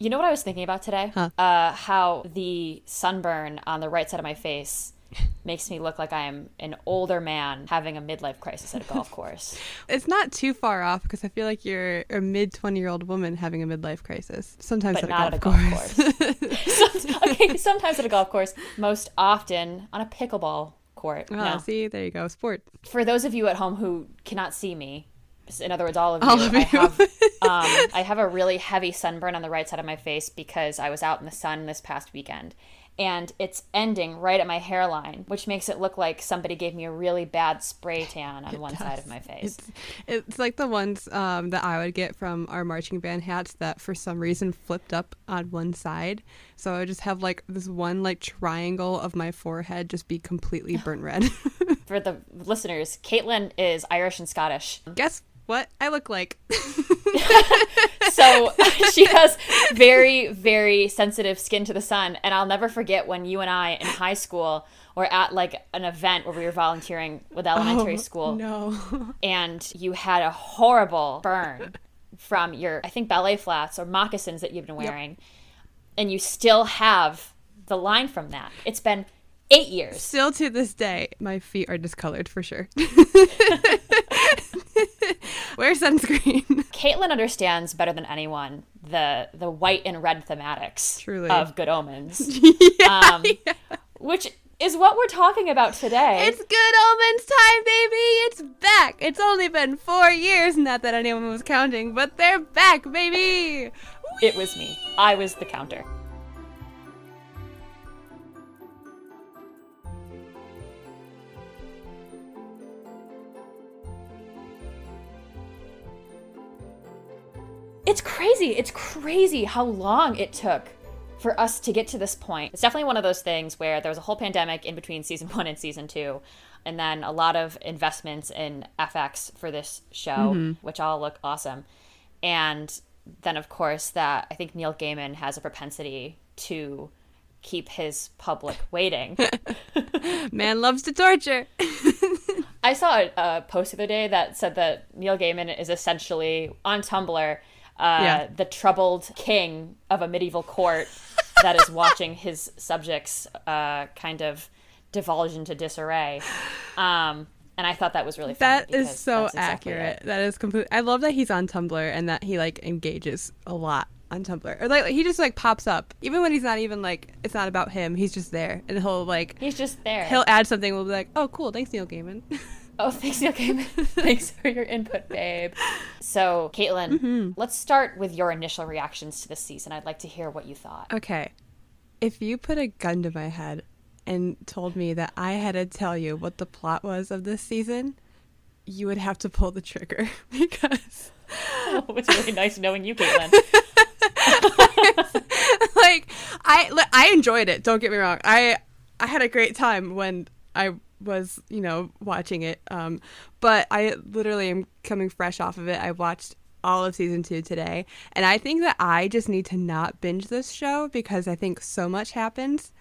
You know what I was thinking about today? Huh. Uh, how the sunburn on the right side of my face makes me look like I'm an older man having a midlife crisis at a golf course. It's not too far off because I feel like you're a mid 20 year old woman having a midlife crisis. Sometimes But at, a golf course. Some- okay, sometimes at a golf course, most often on a pickleball court. Oh, no. see, there you go. Sport. For those of you at home who cannot see me, in other words, all of you, of I you. have um, I have a really heavy sunburn on the right side of my face because I was out in the sun this past weekend. And it's ending right at my hairline, which makes it look like somebody gave me a really bad spray tan on one side of my face. It's it's like the ones um, that I would get from our marching band hats that for some reason flipped up on one side. So I would just have like this one like triangle of my forehead just be completely burnt red. For the listeners, Caitlin is Irish and Scottish. Guess what I look like? So she has very, very sensitive skin to the sun. And I'll never forget when you and I in high school were at like an event where we were volunteering with elementary oh, school. Oh, No. And you had a horrible burn from your, I think, ballet flats or moccasins that you've been wearing. And you still have the line from that. It's been eight years. Still to this day, my feet are discolored for sure. Wear sunscreen. Caitlin understands better than anyone the the white and red thematics Truly. of Good Omens. yeah, um, which is what we're talking about today. It's good omens time, baby. It's back. It's only been four years. Not that anyone was counting, but they're back, baby. it was me. I was the counter. It's crazy. It's crazy how long it took for us to get to this point. It's definitely one of those things where there was a whole pandemic in between season one and season two, and then a lot of investments in FX for this show, mm-hmm. which all look awesome. And then, of course, that I think Neil Gaiman has a propensity to keep his public waiting. Man loves to torture. I saw a, a post the other day that said that Neil Gaiman is essentially on Tumblr uh, Yeah. the troubled king of a medieval court that is watching his subjects uh, kind of divulge into disarray. Um, and I thought that was really funny That is so exactly accurate. it. That is complete. I love that he's on Tumblr and that he like engages a lot on Tumblr. Or like he just like pops up even when he's not even like it's not about him. He's just there and he'll like He's just there. he'll add something. We'll be like, oh cool, thanks Neil Gaiman. Oh, thanks, Neil Gaiman. thanks for your input, babe. So, Caitlin, Mm-hmm. let's start with your initial reactions to this season. I'd like to hear what you thought. okay, if you put a gun to my head and told me that I had to tell you what the plot was of this season, you would have to pull the trigger because it's really nice knowing you, Caitlin. like I I enjoyed it. Don't get me wrong. I I had a great time when I was you know watching it. Um, but I literally am coming fresh off of it. I watched all of season two today, and I think that I just need to not binge this show because I think so much happens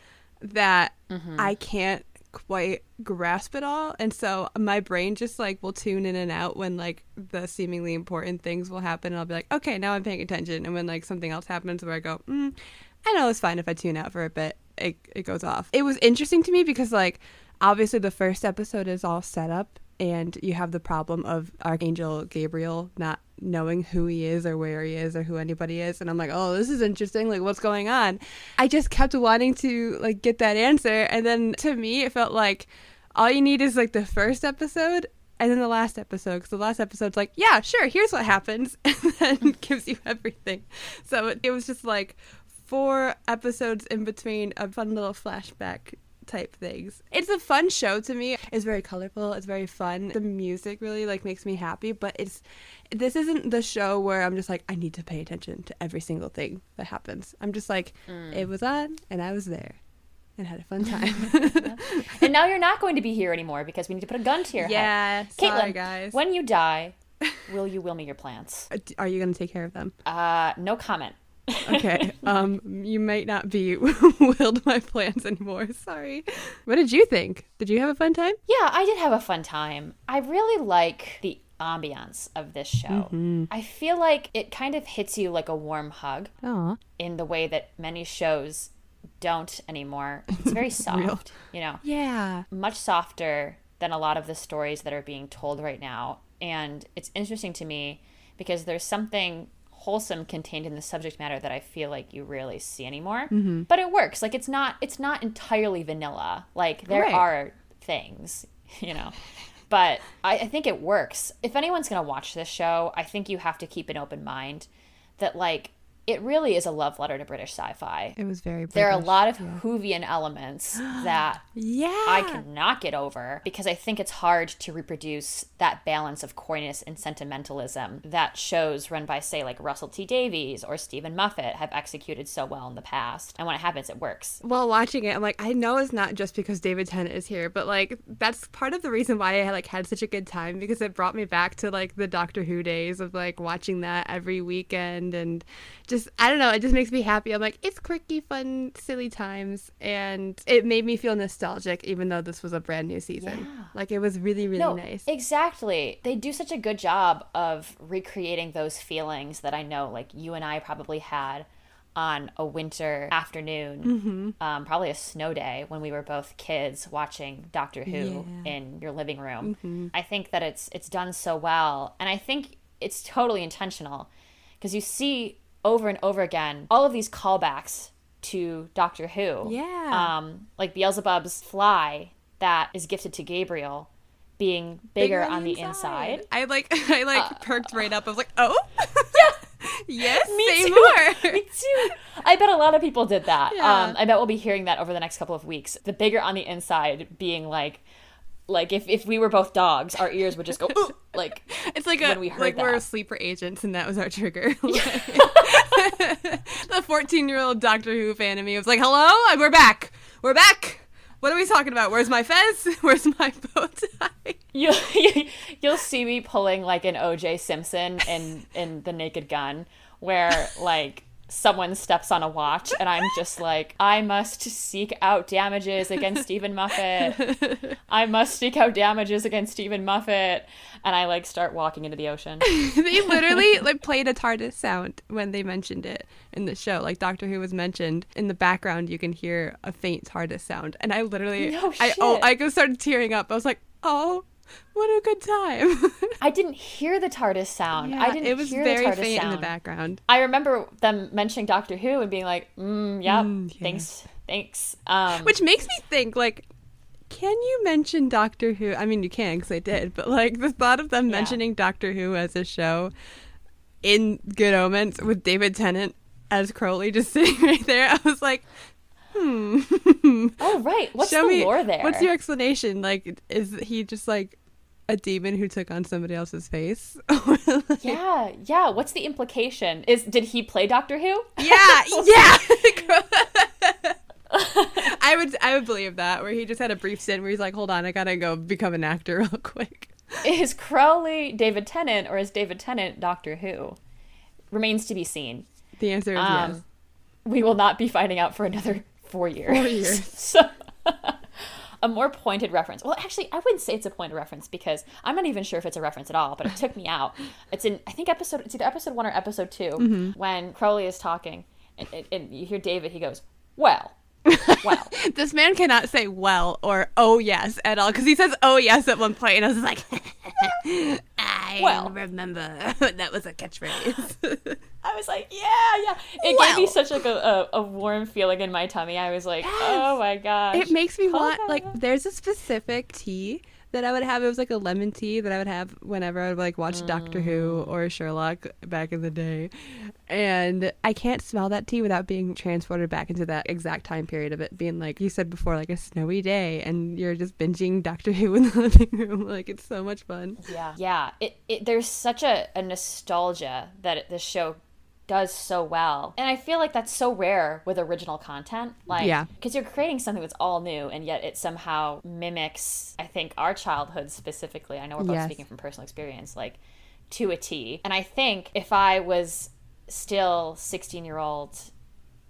that I can't quite grasp it all. And so my brain just like will tune in and out when like the seemingly important things will happen. And i'll be like okay now i'm paying attention. And when like something else happens where i go mm, i know it's fine if i tune out for a bit it, it goes off. It was interesting to me because like obviously the first episode is all set up and you have the problem of archangel gabriel not knowing who he is or where he is or who anybody is. And i'm like oh this is interesting. Like what's going on? I just kept wanting to like get that answer. And then to me it felt like all you need is like the first episode and then the last episode. Because the last episode's like yeah sure here's what happens. And then gives you everything. So it, it was just like four episodes in between a fun little flashback type things. It's a fun show to me. It's very colorful. It's very fun. The music really like makes me happy, but it's this isn't the show where I'm just like I need to pay attention to every single thing that happens. I'm just like it was on and I was there and had a fun time. and now you're not going to be here anymore because we need to put a gun to your head. yeah, Caitlin, guys. when you die, will you will me your plants? Uh, Are you going to take care of them? Uh, no comment. Okay. um you might not be willed my plans anymore. Sorry. What did you think? Did you have a fun time? Yeah, I did have a fun time. I really like the ambiance of this show. I feel like it kind of hits you like a warm hug Oh, in the way that many shows don't anymore. It's very soft, you know, yeah. much softer than a lot of the stories that are being told right now. And it's interesting to me because there's something wholesome contained in the subject matter that I feel like you rarely see anymore. Mm-hmm. But it works. Like it's not it's not entirely vanilla. Like there Right. are things, you know. But I, I think it works. If anyone's gonna watch this show, I think you have to keep an open mind that like it really is a love letter to British sci-fi. It was very. There are a lot of Whovian elements that Yeah. I cannot get over because I think it's hard to reproduce that balance of coyness and sentimentalism that shows run by, say, like Russell T Davies or Steven Moffat have executed so well in the past. And when it happens, it works. While watching it, I'm like, I know it's not just because David Tennant is here, but like that's part of the reason why I like had such a good time because it brought me back to like the Doctor Who days of like watching that every weekend and just I don't know, it just makes me happy. I'm like, it's quirky, fun, silly times, and it made me feel nostalgic, even though this was a brand new season. Yeah. Like it was really, really No, nice. exactly. They do such a good job of recreating those feelings that I know, like you and I probably had on a winter afternoon, Mm-hmm. um, probably a snow day when we were both kids watching Doctor Who Yeah. Mm-hmm. in your living room. I think that it's it's done so well, and I think it's totally intentional because you see over and over again all of these callbacks to Doctor Who. Yeah. Um, like Beelzebub's fly that is gifted to Gabriel being bigger, on the inside. I like, I like perked right up. I was like, oh, yeah. yes, Me say too. more. Me too. I bet a lot of people did that. Yeah. Um, I bet we'll be hearing that over the next couple of weeks. The bigger on the inside being like, like if, if we were both dogs, our ears would just go "Ooh," like It's like a when we heard like we're that. sleeper agents, and that was our trigger. the fourteen-year-old Doctor Who fan of me was like, "Hello, we're back. We're back. What are we talking about? Where's my fez? Where's my bow tie?" you you'll see me pulling like an OJ Simpson in in the Naked Gun, where like someone steps on a watch and I'm just like, I must seek out damages against Steven Moffat. I must seek out damages against Steven Moffat, and I like start walking into the ocean. they literally like played a TARDIS sound when they mentioned it in the show. Like Doctor Who was mentioned in the background, you can hear a faint TARDIS sound, and I literally, No I oh. I just started tearing up. I was like, "Oh, what a good time!" I didn't hear the TARDIS sound. I didn't it was hear very the TARDIS faint sound. in the background. I remember them mentioning Doctor Who and being like, mm, "Yep, Mm, yeah. thanks, thanks." Um, Which makes me think, like, can you mention Doctor Who? I mean, you can because I did, but like the thought of them Yeah. mentioning Doctor Who as a show in Good Omens with David Tennant as Crowley just sitting right there, I was like, hmm. oh right, what's Show the me lore there? What's your explanation? Like, is he just like a demon who took on somebody else's face? yeah, yeah. What's the implication? Is did he play Doctor Who? Yeah, yeah. I would, I would believe that. Where he just had a brief stint where he's like, "Hold on, I gotta go become an actor real quick." Is Crowley David Tennant or is David Tennant Doctor Who? Remains to be seen. The answer is Um, yes. We will not be finding out for another four years. Four years. so, a more pointed reference. Well, actually, I wouldn't say it's a pointed reference because I'm not even sure if it's a reference at all. But it took me out. It's in I think episode. It's either episode one or episode 2 Mm-hmm. when Crowley is talking, and, and, and you hear David. He goes, "Well, well." This man cannot say well or oh yes at all because he says oh yes at one point, and I was just like, I Well. remember that was a catchphrase. I was like, yeah, yeah. It gave me such like a, a, a warm feeling in my tummy. I was like, oh my gosh. it makes me want like there's a specific tea that I would have. It was like a lemon tea that I would have whenever I would like watch Doctor Who Mm. or Sherlock back in the day, and I can't smell that tea without being transported back into that exact time period of it being like you said before, like a snowy day, and you're just binging Doctor Who in the living room. Like it's so much fun. Yeah, yeah. It, it there's such a, a nostalgia that this show does so well, and I feel like that's so rare with original content. Like, Yeah. because you're creating something that's all new, and yet it somehow mimics, I think, our childhood specifically. I know we're both Yes. speaking from personal experience, like to a T. And I think if I was still 16 year old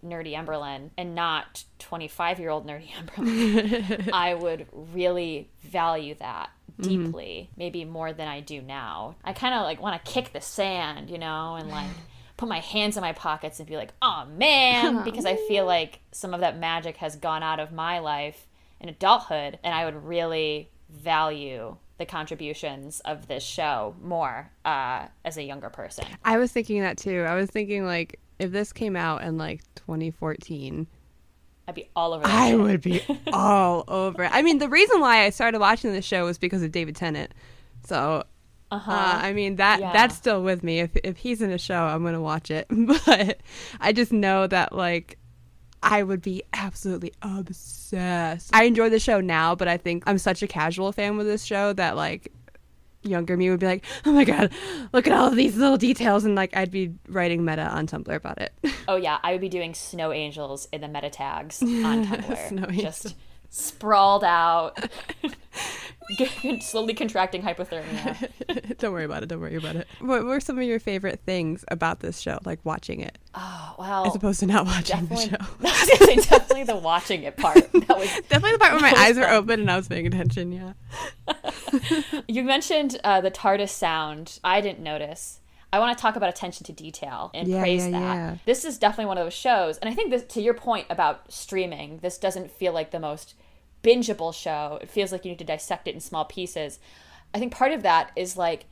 nerdy Emberlyn and not 25 year old nerdy Emberlyn, I would really value that mm-hmm. deeply, maybe more than I do now. I kind of like want to kick the sand, you know, and like put my hands in my pockets and be like, "Oh man," because I feel like some of that magic has gone out of my life in adulthood, and I would really value the contributions of this show more uh, as a younger person. I was thinking that too. I was thinking like if this came out in like 2014 I'd be all over. I shit. would be all over. it. I mean, the reason why I started watching the show was because of David Tennant. So, Uh-huh. uh, I mean that Yeah. that's still with me. If if he's in a show, I'm gonna watch it. But I just know that like I would be absolutely obsessed. I enjoy the show now, but I think I'm such a casual fan with this show that like younger me would be like, "Oh my god, look at all of these little details," and like I'd be writing meta on Tumblr about it. oh yeah, I would be doing snow angels in the meta tags on Tumblr, just sprawled out, slowly contracting hypothermia. don't worry about it. Don't worry about it. What were some of your favorite things about this show, like watching it, Oh well, as opposed to not watching the show? I was gonna say, definitely the watching it part. That was Definitely the part where my That was eyes were open and I was paying attention. Yeah. You mentioned uh, the TARDIS sound. I didn't notice. I want to talk about attention to detail and Yeah, praise yeah, that. yeah. This is definitely one of those shows, and I think this, to your point about streaming, this doesn't feel like the most bingeable show. It feels like you need to dissect it in small pieces. I think part of that is like,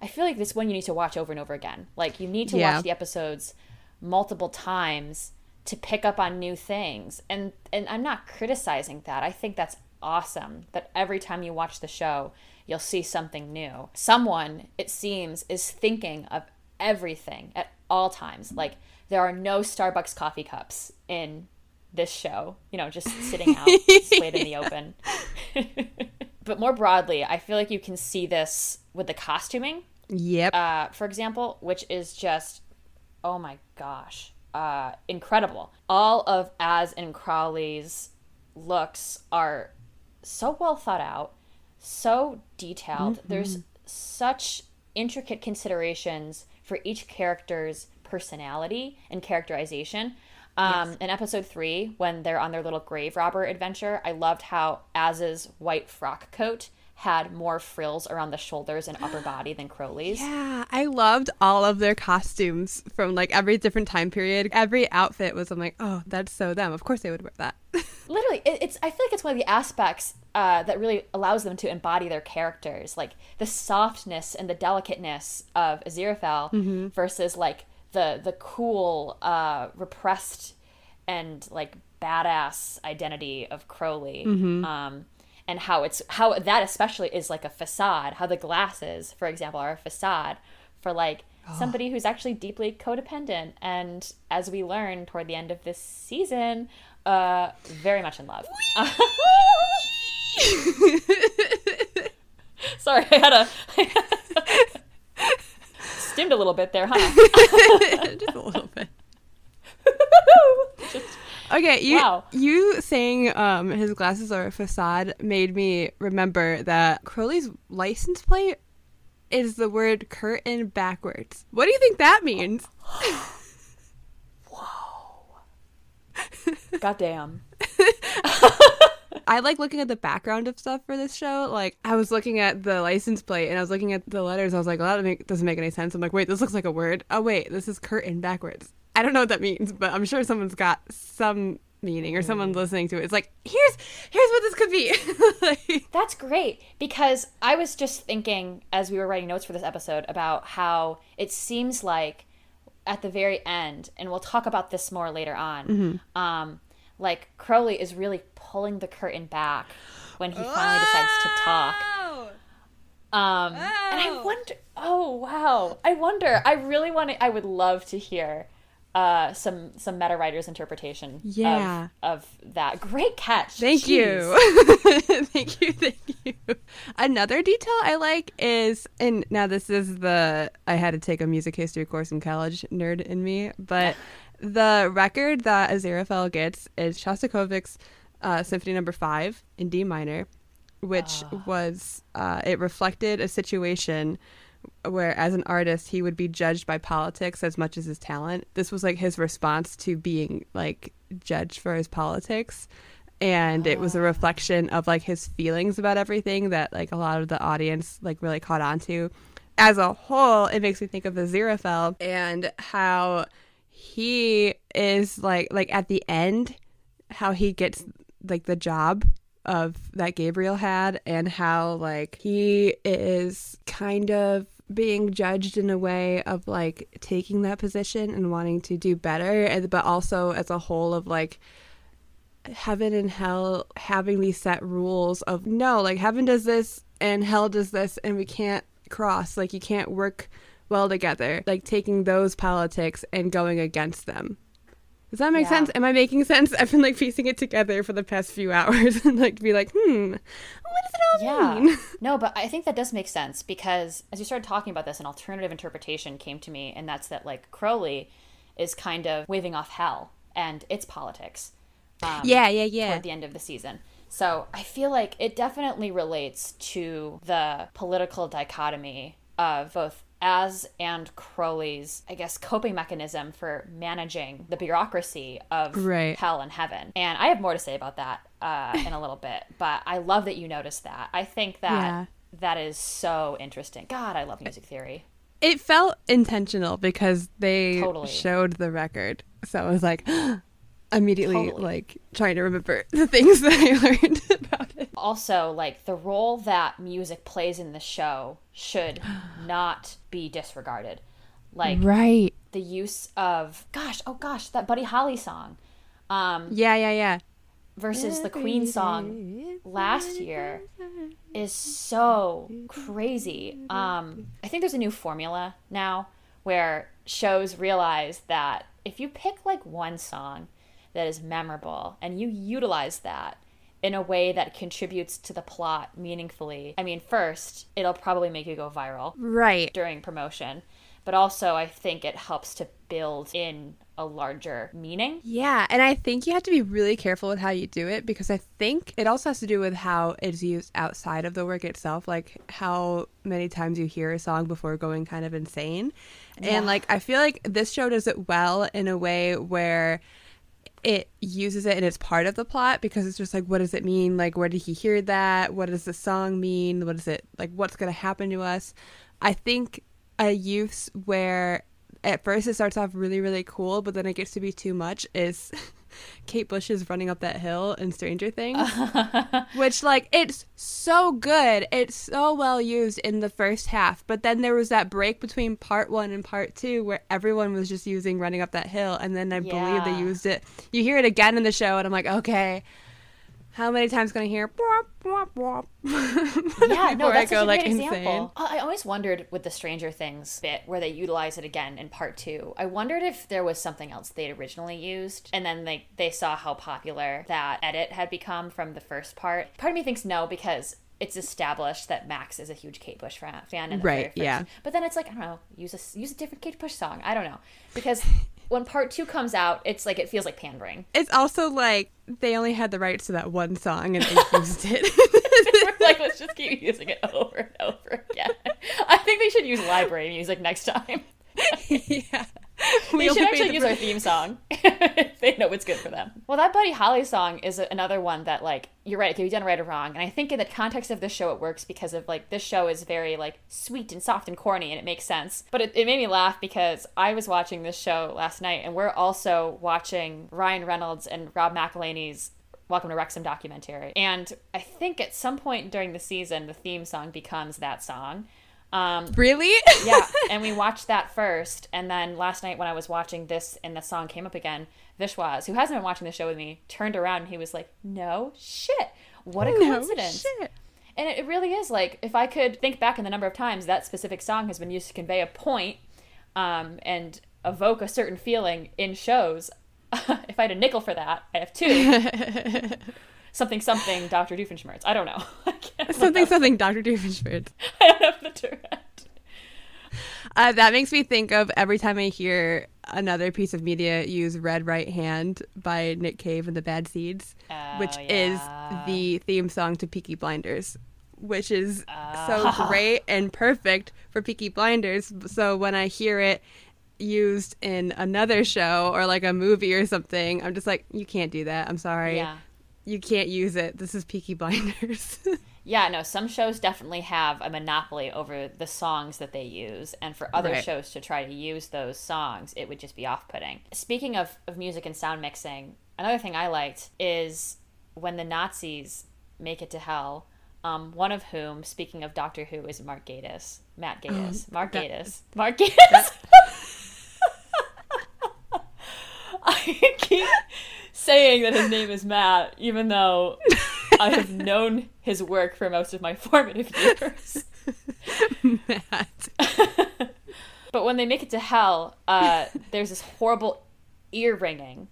I feel like this one you need to watch over and over again. Like you need to Yeah. watch the episodes multiple times to pick up on new things. And and I'm not criticizing that. I think that's awesome that every time you watch the show, you'll see something new. Someone, it seems, is thinking of everything at all times. Like there are no Starbucks coffee cups in this show, you know, just sitting out, displayed in the open. but more broadly, I feel like you can see this with the costuming Yep. uh, for example, which is just, oh my gosh, uh, incredible. All of Az and Crowley's looks are so well thought out, so detailed. There's such intricate considerations for each character's personality and characterization. Um, In episode three, when they're on their little grave robber adventure, I loved how Az's white frock coat had more frills around the shoulders and upper body than Crowley's. yeah, I loved all of their costumes from like every different time period. Every outfit was, I'm like, oh, that's so them. Of course they would wear that. literally it, it's i feel like it's one of the aspects uh, that really allows them to embody their characters like the softness and the delicateness of aziraphale versus like the the cool uh, repressed and like badass identity of crowley um, and how it's how that especially is like a facade how the glasses for example are a facade for like somebody who's actually deeply codependent and as we learn toward the end of this season uh very much in love. Sorry i had a stimmed a little bit there huh Just a little bit. Okay, you Wow. you saying um, his glasses are a facade made me remember that Crowley's license plate is the word curtain backwards. What do you think that means? Whoa. Goddamn I like looking at the background of stuff for this show. Like I was looking at the license plate and I was looking at the letters. I was like, well, that make, doesn't make any sense. I'm like, wait, this looks like a word. Oh wait, this is curtain backwards. I don't know what that means, but I'm sure someone's got some meaning or someone's listening to it. It's like, here's here's what this could be. Like, That's great because I was just thinking as we were writing notes for this episode about how it seems like at the very end, and we'll talk about this more later on. Um, like Crowley is really pulling the curtain back when he finally decides to talk. Um, and I wonder. Oh wow! I wonder. I really want to. I would love to hear uh, some some meta writer's interpretation. Yeah. Of, of that. Great catch. Thank Jeez. you. thank you. Thank you. Another detail I like is, and now this is the, I had to take a music history course in college, nerd in me, but the record that Aziraphale gets is Shostakovich's uh, Symphony Number Five in D minor, which was, uh, it reflected a situation where as an artist he would be judged by politics as much as his talent. This was like his response to being like judged for his politics. And it was a reflection of like his feelings about everything that like a lot of the audience like really caught on to. As a whole, it makes me think of the Aziraphale and how he is like like at the end how he gets like the job of that Gabriel had and how like he is kind of being judged in a way of like taking that position and wanting to do better and but also as a whole of like heaven and hell having these set rules of no like heaven does this and hell does this and we can't cross. Like you can't work well together like taking those politics and going against them does that make Yeah. sense? Am I making sense? I've been like piecing it together for the past few hours and like to be like, hmm, what does it all Yeah. mean? No, but I think that does make sense because as you started talking about this, an alternative interpretation came to me, and that's that like Crowley is kind of waving off hell and its politics. Um, Yeah, yeah, yeah. Toward the end of the season. So I feel like it definitely relates to the political dichotomy of both Az and Crowley's, I guess, coping mechanism for managing the bureaucracy of Right. hell and heaven. And I have more to say about that uh, in a little bit, but I love that you noticed that. I think that Yeah. that is so interesting. God, I love music theory. It felt intentional because they Totally. showed the record. So I was like immediately Totally. like trying to remember the things that I learned about it. also like the role that music plays in the show should not be disregarded like Right. the use of gosh oh gosh that buddy holly song um Yeah, yeah, yeah. versus the queen song last year is so crazy um i think there's a new formula now where shows realize that if you pick like one song that is memorable and you utilize that in a way that contributes to the plot meaningfully i mean first it'll probably make you go viral Right. during promotion but also i think it helps to build in a larger meaning Yeah, and I think you have to be really careful with how you do it because I think it also has to do with how it's used outside of the work itself, like how many times you hear a song before going kind of insane. Yeah. And like I feel like this show does it well in a way where it uses it and it's part of the plot because it's just like what does it mean? Like where did he hear that? What does the song mean? What is it like what's going to happen to us? I think a use where at first it starts off really really cool but then it gets to be too much is Kate Bush is running up that hill in Stranger Things which like it's so good. It's so well used in the first half but then there was that break between part 1 and part 2 where everyone was just using running up that hill and then I believe they used it. You hear it again in the show and I'm like okay how many times can I hear bwop, bwop, bwop? yeah, no, that's I go a like great insane? example. Oh, I always wondered with the Stranger Things bit where they utilize it again in part two. I wondered if there was something else they'd originally used, and then they they saw how popular that edit had become from the first part. Part of me thinks no because. It's established that Max is a huge Kate Bush fan, fan in the Right, yeah. But then it's like I don't know, use a use a different Kate Bush song. I don't know because when part two comes out, it's like it feels like pandering. It's also like they only had the rights to that one song and they used it. Like, let's just keep using it over and over again. I think they should use library music next time. yeah. We should actually use our theme song if they know what's good for them. Well, that Buddy Holly song is another one that, like, you're right, it can be done right or wrong. And I think in the context of this show, it works because of, like, this show is very, like, sweet and soft and corny, and it makes sense. But it, it made me laugh because I was watching this show last night, and we're also watching Ryan Reynolds and Rob McElhenney's Welcome to Wrexham documentary. And I think at some point during the season, the theme song becomes that song. Um, Really? yeah, and we watched that first, and then last night when I was watching this and the song came up again, Vishwas, who hasn't been watching the show with me, turned around and he was like, "No shit, what a No coincidence!" shit. And it, it really is like if I could think back in the number of times that specific song has been used to convey a point, um, and evoke a certain feeling in shows. if I had a nickel for that, I have two. something something Dr. Doofenshmirtz. I don't know. I something, something, Dr. Doofenshmirtz. I don't have the Tourette. Uh, that makes me think of every time I hear another piece of media use Red Right Hand by Nick Cave and the Bad Seeds, which Oh, is the theme song to Peaky Blinders, which is Oh. so great and perfect for Peaky Blinders. So when I hear it used in another show or like a movie or something, I'm just like, you can't do that. I'm sorry. Yeah. You can't use it. This is Peaky Blinders. yeah, no, some shows definitely have a monopoly over the songs that they use, and for other Right. shows to try to use those songs, it would just be off putting. Speaking of, of music and sound mixing, another thing I liked is when the Nazis make it to hell. Um, one of whom, speaking of Doctor Who, is Mark Gatiss. Matt Gatiss. Mark that- Gatiss. Mark Gatiss. I keep saying that his name is Matt, even though I have known his work for most of my formative years. Matt. But when they make it to hell, uh, there's this horrible ear ringing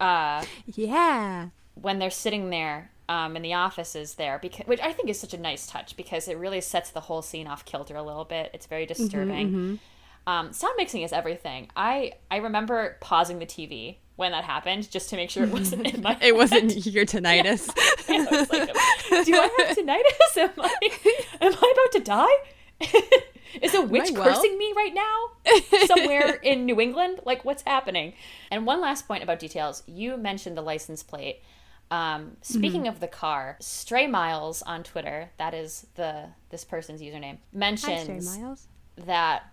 uh, Yeah. when they're sitting there um, in the offices there, because which I think is such a nice touch because it really sets the whole scene off kilter a little bit. It's very disturbing. Um, sound mixing is everything. I I remember pausing the TV when that happened just to make sure it wasn't in my. It wasn't your tinnitus. I was like, do I have tinnitus? Am I am I about to die? Is a witch well? cursing me right now somewhere in New England? Like what's happening? And one last point about details. You mentioned the license plate. Um, speaking Mm-hmm. of the car, Stray Miles on Twitter, that is the this person's username, mentions that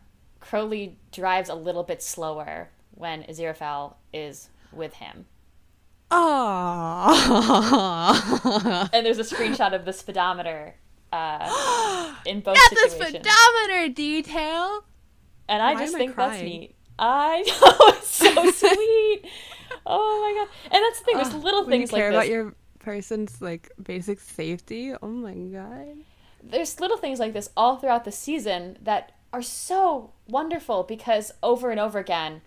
Crowley drives a little bit slower when Aziraphale is with him. Oh. And there's a screenshot of the speedometer uh, in both Got the speedometer detail. and I Why just am I think that's neat. I know it's so sweet. Oh my god! And that's the thing. There's little When you things like care this. about your person's like basic safety. Oh my god. there's little things like this all throughout the season that are so wonderful because over and over again,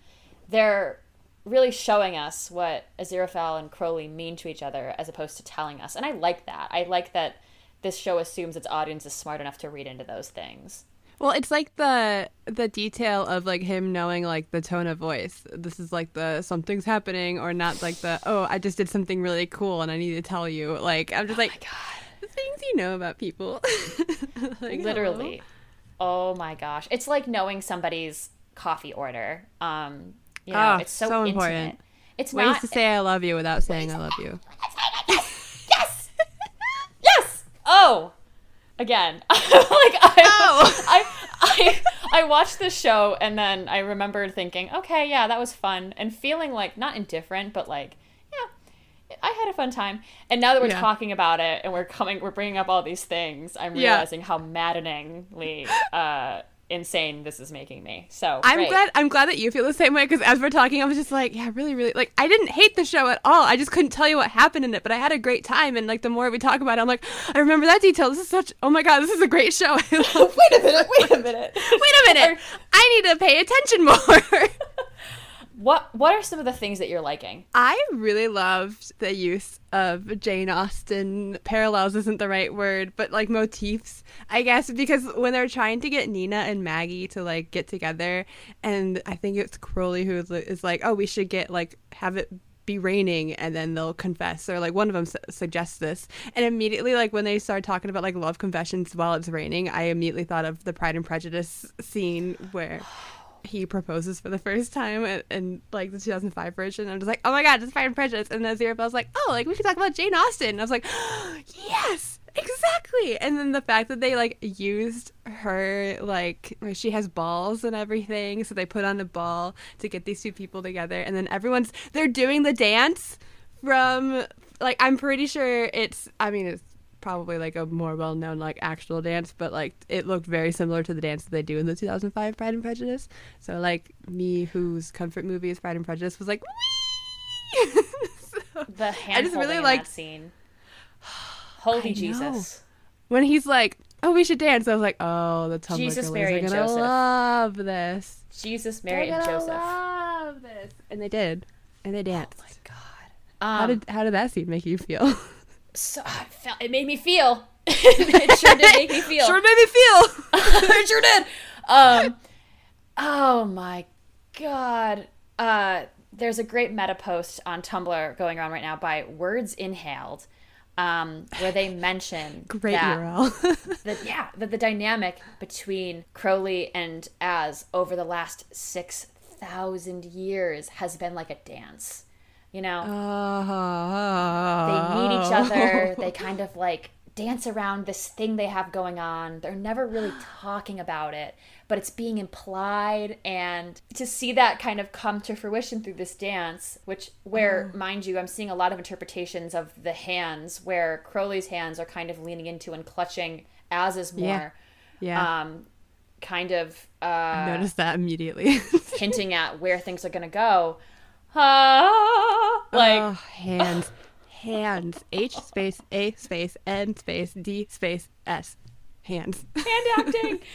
they're really showing us what Aziraphale and Crowley mean to each other as opposed to telling us. And I like that. I like that this show assumes its audience is smart enough to read into those things. Well, it's like the the detail of like him knowing like the tone of voice. This is like the something's happening or not like the oh I just did something really cool and I need to tell you. Like I'm just like the things you know about people. Like, Literally. Oh my gosh. It's like knowing somebody's coffee order. Um, you know, Ah, it's so, so intimate. important. It's Ways not to say I love you without saying I love you. yes yes oh again like I, Oh. I i i watched this show and then i remembered thinking okay yeah that was fun and feeling like not indifferent but like yeah i had a fun time and now that we're Yeah. talking about it and we're coming we're bringing up all these things i'm Yeah. realizing how maddeningly uh insane this is making me so I'm glad. I'm glad that you feel the same way because as we're talking, I was just like, yeah, really, really. Like, I didn't hate the show at all. I just couldn't tell you what happened in it, but I had a great time. And like, the more we talk about it, I'm like, I remember that detail. This is such. Oh my god, this is a great show. Wait a minute wait a minute Wait a minute. I need to pay attention more. What what are some of the things that you're liking? I really loved the use of Jane Austen. Parallels isn't the right word, but like motifs, I guess, because when they're trying to get Nina and Maggie to like get together, and I think it's Crowley who is, like, oh, we should get like have it be raining and then they'll confess or like one of them su- suggests this. And immediately like when they start talking about like love confessions while it's raining i immediately thought of the pride and prejudice scene where he proposes for the first time in, in like the 2005 version. I'm just like, oh my god, it's Pride and Prejudice. And then Aziraphale's like, oh, like we could talk about Jane Austen. And I was like, yes, exactly. And then the fact that they like used her like, she has balls and everything, so they put on a ball to get these two people together, and then everyone's they're doing the dance from like I'm pretty sure it's I mean it's probably like a more well known like actual dance, but like it looked very similar to the dance that they do in the 2005 Pride and Prejudice. So like me, whose comfort movie is Pride and Prejudice, was like! So, the hand just really holding in liked- that scene. Holy I. Jesus! when he's like, "Oh, we should dance," I was like, "Oh, the Tumblr Jesus, Mary, are and gonna Joseph. love this. Jesus, Mary, and Joseph. love this." And they did, and they danced. Oh my God. how Um, did how did that scene make you feel? so I felt it made me feel. it sure did make me feel. sure made me feel. it sure did. Um, oh my god. Uh, there's a great meta post on Tumblr going around right now by Words Inhaled, um, where they mention Great that, URL. that yeah that the dynamic between Crowley and Az over the last six thousand years has been like a dance. You know, Oh. they meet each other. They kind of like dance around this thing they have going on. They're never really talking about it, but it's being implied. And to see that kind of come to fruition through this dance, which, where, mind you, I'm seeing a lot of interpretations of the hands, where Crowley's hands are kind of leaning into and clutching as is more. Yeah. Yeah. Um, kind of uh, I noticed that immediately. hinting at where things are going to go. Ah, like, oh, hands, hands. H space A space N space D space S. Hands. hand acting.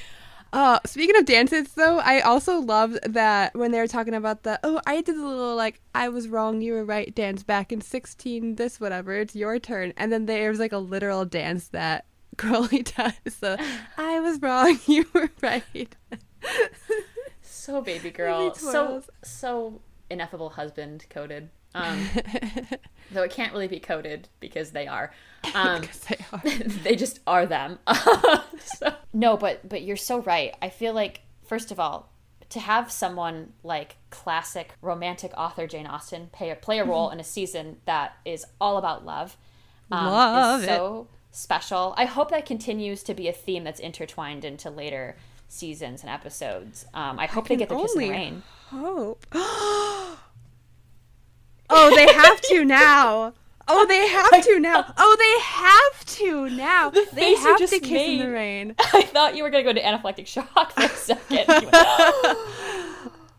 Uh, speaking of dances, though, I also loved that when they were talking about the oh, I did the little like I was wrong, you were right dance back in sixteen, this whatever, it's your turn, and then there was like a literal dance that Crowley does. So I was wrong, you were right. so baby girl so so ineffable husband coded. Um though it can't really be coded because they are. Um Because they are. they just are them. So, no but but you're so right. I feel like first of all to have someone like classic romantic author jane austen play a, play a role in a season that is all about love um, Love is it. so special. I hope that continues to be a theme that's intertwined into later seasons and episodes um, i hope they get the kiss in the rain Hope. oh, they have to now. Oh, they have to now. Oh, they have to now. They have to kiss in the rain. I thought you were going to go to anaphylactic shock for a second. Went,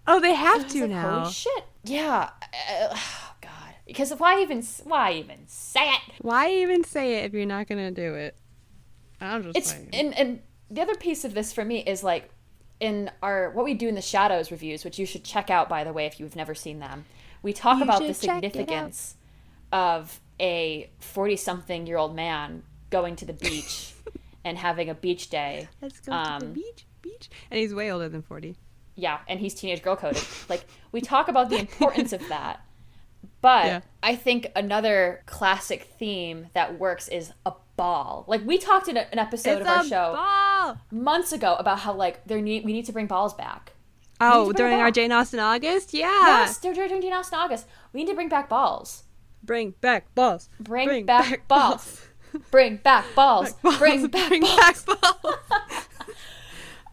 Oh, they have to like, now. Holy shit! Yeah. Oh God. Because why even why even say it? Why even say it if you're not gonna do it? I'm just It's saying. and and the other piece of this for me is like in our what we do in the shadows reviews, which you should check out by the way if you've never seen them. We talk You about the should check it out. significance of a forty-something-year-old man going to the beach and having a beach day. Let's go to the um, beach, beach. And he's way older than forty. yeah, and he's teenage girl coded. like we talk about the importance of that. But Yeah. I think another classic theme that works is a ball. Like we talked in a, an episode of our show ball. months ago about how like there need we need to bring balls back. Oh, bring during our. Jane Austen August, yeah. Yes, doing Jane Austen August. We need to bring back balls. Bring back balls. Bring, back, balls. Bring back balls. Balls. Bring back Bring balls. back balls.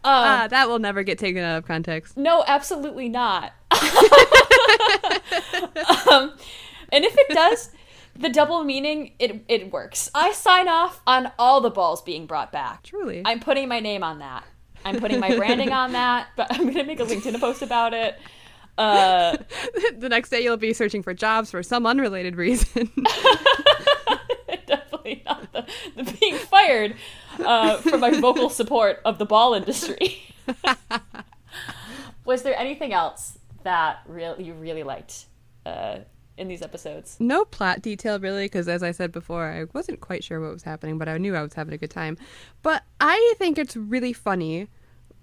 Um, Ah, that will never get taken out of context. No, absolutely not. um, and if it does, the double meaning it it works. I sign off on all the balls being brought back. Truly. I'm putting my name on that. I'm putting my branding on that. But I'm gonna make a LinkedIn post about it. Uh, the next day you'll be searching for jobs for some unrelated reason. definitely not the, the being fired uh, for my vocal support of the ball industry. Was there anything else that real you really liked uh, in these episodes? no plot detail really because as i said before i wasn't quite sure what was happening but i knew i was having a good time. But i think it's really funny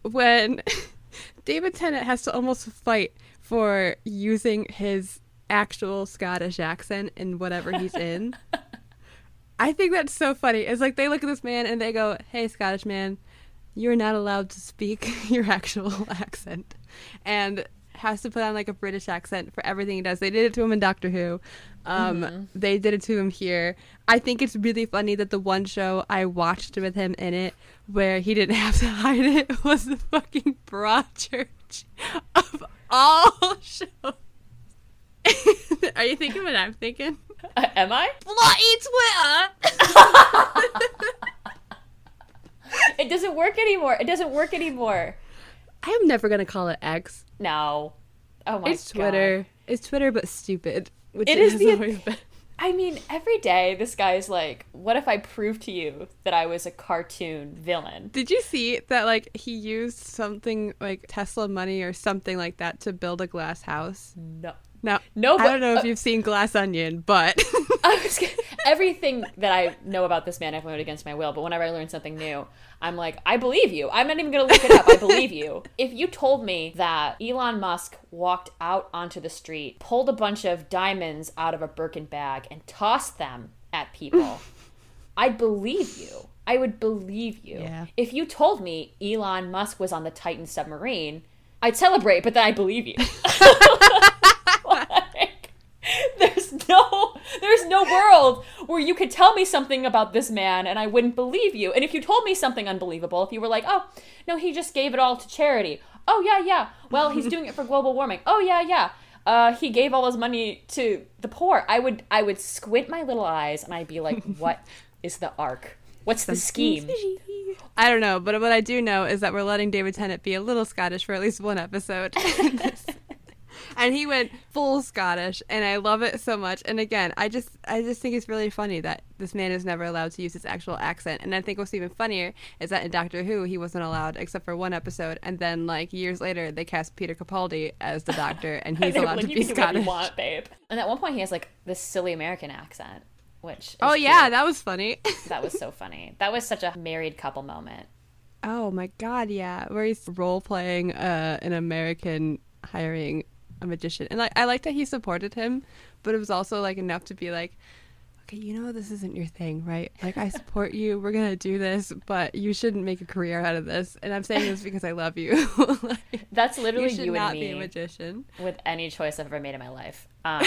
when david tennant has to almost fight for using his actual scottish accent in whatever he's in. I think that's so funny. It's like they look at this man and they go hey scottish man you're not allowed to speak your actual accent. And has to put on like a british accent for everything he does they did it to him in doctor who um, they did it to him here i think it's really funny that the one show i watched with him in it where he didn't have to hide it was the fucking broadchurch of all shows are you thinking what i'm thinking Uh, am I? bloody twitter It doesn't work anymore. It doesn't work anymore. I'm never gonna call it x No. Oh my God. it's god. Twitter. It's Twitter, but stupid. Which It is the- always been. I mean, every day this guy's like, "What if I prove to you that I was a cartoon villain?" Did you see that? Like he used something like Tesla money or something like that to build a glass house. No. Now, No, I don't know if uh, you've seen Glass Onion, but gonna- everything that I know about this man, I've learned against my will. But whenever I learn something new, I'm like, I believe you. I'm not even gonna look it up. I believe you. If you told me that Elon Musk walked out onto the street, pulled a bunch of diamonds out of a Birkin bag, and tossed them at people, I'd believe you. I would believe you. Yeah. If you told me Elon Musk was on the Titan submarine, I'd celebrate, but then I believe you. like, there's a world where you could tell me something about this man and I wouldn't believe you. And if you told me something unbelievable, if you were like, oh, no, he just gave it all to charity. Oh, yeah, yeah. Well, he's doing it for global warming. Oh, yeah, yeah. Uh, he gave all his money to the poor. I would, I would squint my little eyes and I'd be like, what is the arc? What's the scheme? I don't know, but what I do know is that we're letting David Tennant be a little Scottish for at least one episode. and he went full Scottish, and I love it so much. And again, I just I just think it's really funny that this man is never allowed to use his actual accent. And I think what's even funnier is that in Doctor Who, he wasn't allowed except for one episode, and then like years later, they cast Peter Capaldi as the Doctor, and he's allowed like, to be can what you Scottish. want, babe. And at one point, he has like this silly American accent, which is Oh yeah, cute. that was funny. that was so funny. That was such a married couple moment. Oh my god, yeah. Where he's role playing uh, an American hiring a magician. And like I like that he supported him, but it was also like enough to be like, Okay, you know this isn't your thing, right? Like I support you, we're gonna do this, but you shouldn't make a career out of this. And I'm saying this because I love you. like, That's literally you, not and be a magician. with any choice I've ever made in my life. Um,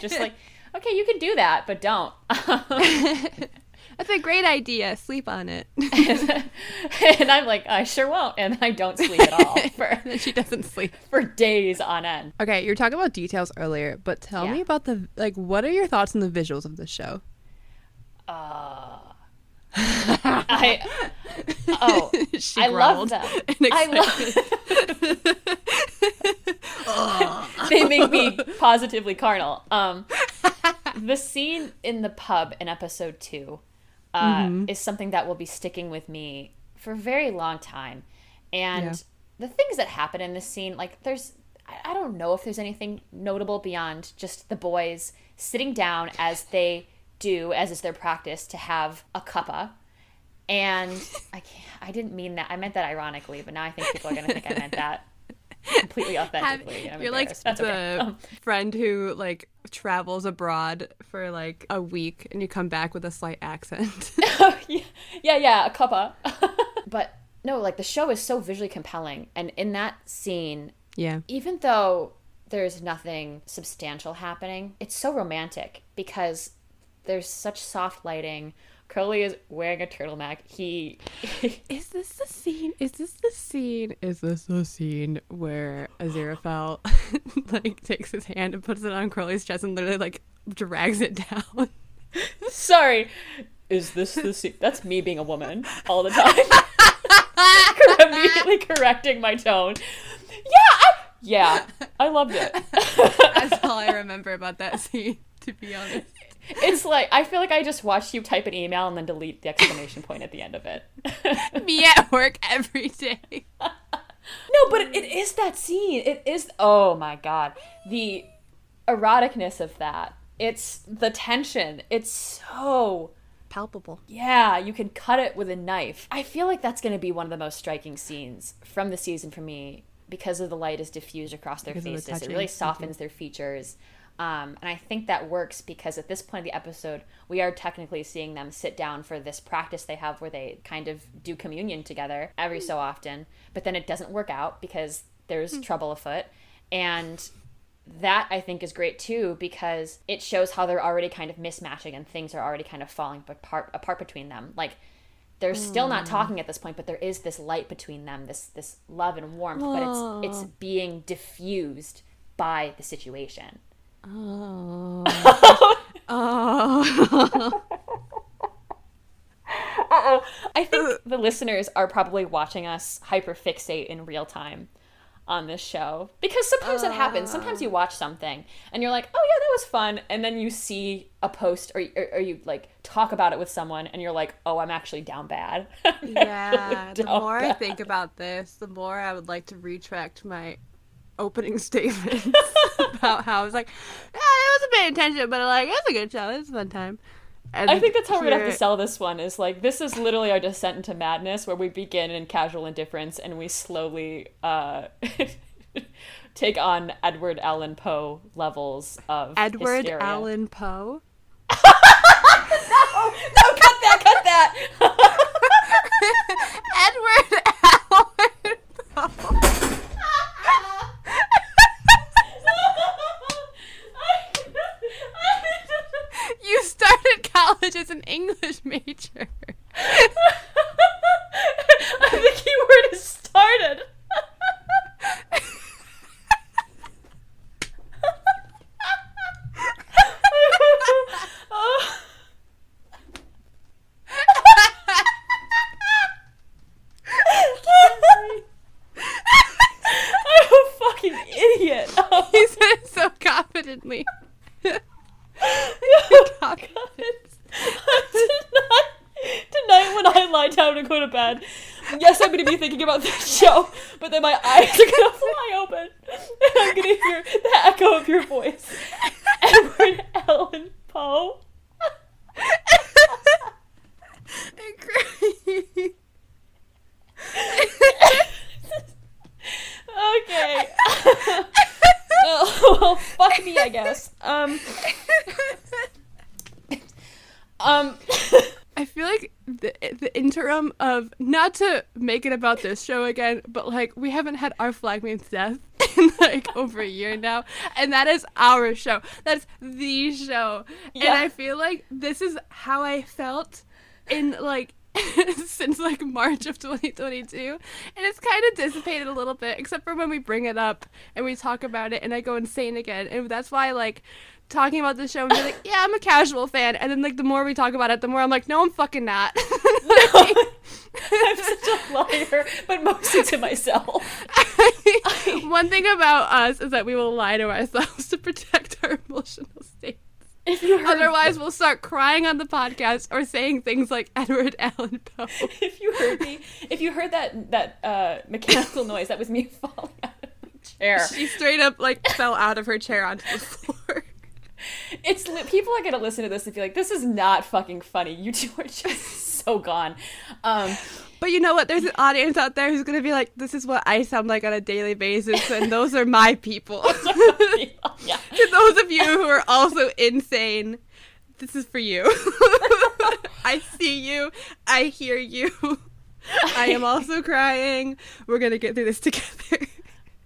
just like, okay, you can do that, but don't. That's a great idea. Sleep on it. and I'm like, I sure won't, and I don't sleep at all for she doesn't sleep. for days on end. Okay, you were talking about details earlier, but tell Yeah. me about the like what are your thoughts on the visuals of the show? Uh, I oh, she I love them. I love. they make me positively carnal. Um, the scene in the pub in episode two uh, Mm-hmm. is something that will be sticking with me for a very long time, and Yeah. the things that happen in this scene, like there's. I- I don't know if there's anything notable beyond just the boys sitting down as they do, as is their practice, to have a cuppa. And I can't, I didn't mean that. I meant that ironically, but now I think people are going to think I meant that completely authentically. I'm you're like. That's the okay. Um, friend who like travels abroad for like a week and you come back with a slight accent. yeah, yeah, yeah, a cuppa. but no, like the show is so visually compelling, and in that scene, yeah. even though there's nothing substantial happening, it's so romantic because there's such soft lighting. Crowley is wearing a turtleneck. He Is this the scene? Is this the scene? Is this the scene where Aziraphale like takes his hand and puts it on Crowley's chest and literally like drags it down? Sorry. Is this the scene? That's me being a woman all the time. Immediately correcting my tone. Yeah, I, yeah, I loved it. That's all I remember about that scene, to be honest. It's like I feel like I just watched you type an email and then delete the exclamation point at the end of it. Me at work every day. No, but it, it is that scene. It is. Oh my god, the eroticness of that. It's the tension. It's so Palpable. yeah. You can cut it with a knife. I feel like that's going to be one of the most striking scenes from the season for me because of the light is diffused across their Because of the faces. It really softens mm-hmm. their features. Um, and I think that works because at this point of the episode, we are technically seeing them sit down for this practice they have where they kind of do communion together every so often. But then it doesn't work out because there's trouble afoot. And that I think is great too because it shows how they're already kind of mismatching and things are already kind of falling apart apart between them. Like they're still not talking at this point, but there is this light between them, this this love and warmth, but it's it's being diffused by the situation. Oh. oh. I think uh. the listeners are probably watching us hyperfixate in real time on this show because sometimes it happens. Sometimes you uh. watch something and you're like, "Oh yeah, that was fun," and then you see a post or or, or you like talk about it with someone and you're like, "Oh, I'm actually down bad." Yeah, the Down more I think about this, the more I would like to retract my opening statements about how I was like, yeah, I wasn't paying attention, but like, it was a good show. It was a fun time. And I think that's how we're gonna have to sell this one. Is like this is literally our descent into madness, where we begin in casual indifference and we slowly uh, take on Edward Allan Poe levels of Edward hysteria. Allan Poe. no, No, cut that! Cut that! Edward Allan Poe. Was an English major. I think keyword is started. oh. I'm a fucking idiot. he said it so confidently. Tonight, tonight when I lie down to go to bed, yes, I'm going to be thinking about this show, but then my eyes are going to fly open, and I'm going to hear the echo of your voice. Edward Allan Poe. okay. Oh, well, fuck me, I guess. Um. Um. I feel like the the interim of not to make it about this show again, but like we haven't had our Flag Means Death in like over a year now, and that is our show. That's the show, Yeah. and I feel like this is how I felt in like since like March of 2022, and it's kind of dissipated a little bit, except for when we bring it up and we talk about it, and I go insane again, and that's why like talking about the show and be like, yeah, I'm a casual fan, and then like the more we talk about it, the more I'm like, no, I'm fucking not. I'm such a liar, but mostly to myself. One thing about us is that we will lie to ourselves to protect our emotional state. If you heard, Otherwise, we'll start crying on the podcast or saying things like Edward Allan Poe. if you heard me, if you heard that that uh, mechanical noise, that was me falling out of my chair. She straight up like fell out of her chair onto the floor. It's people are gonna listen to this and be like, "This is not fucking funny. You two are just so gone." Um, But you know what? There's an audience out there who's gonna be like, "This is what I sound like on a daily basis," and those are my people. yeah. to those of you who are also insane, this is for you. I see you. I hear you. I am also crying. We're gonna get through this together.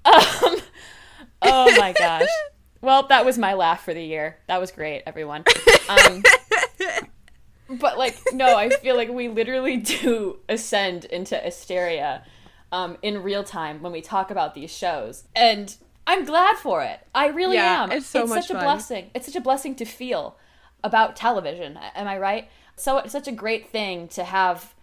Um, oh my gosh. Well, that was my laugh for the year. That was great, everyone. Um, but like, no, I feel like we literally do ascend into hysteria um, in real time when we talk about these shows, and I'm glad for it. I really Yeah, am. it's so much such a blessing. It's such a blessing to feel about television. Am I right? So it's such a great thing to have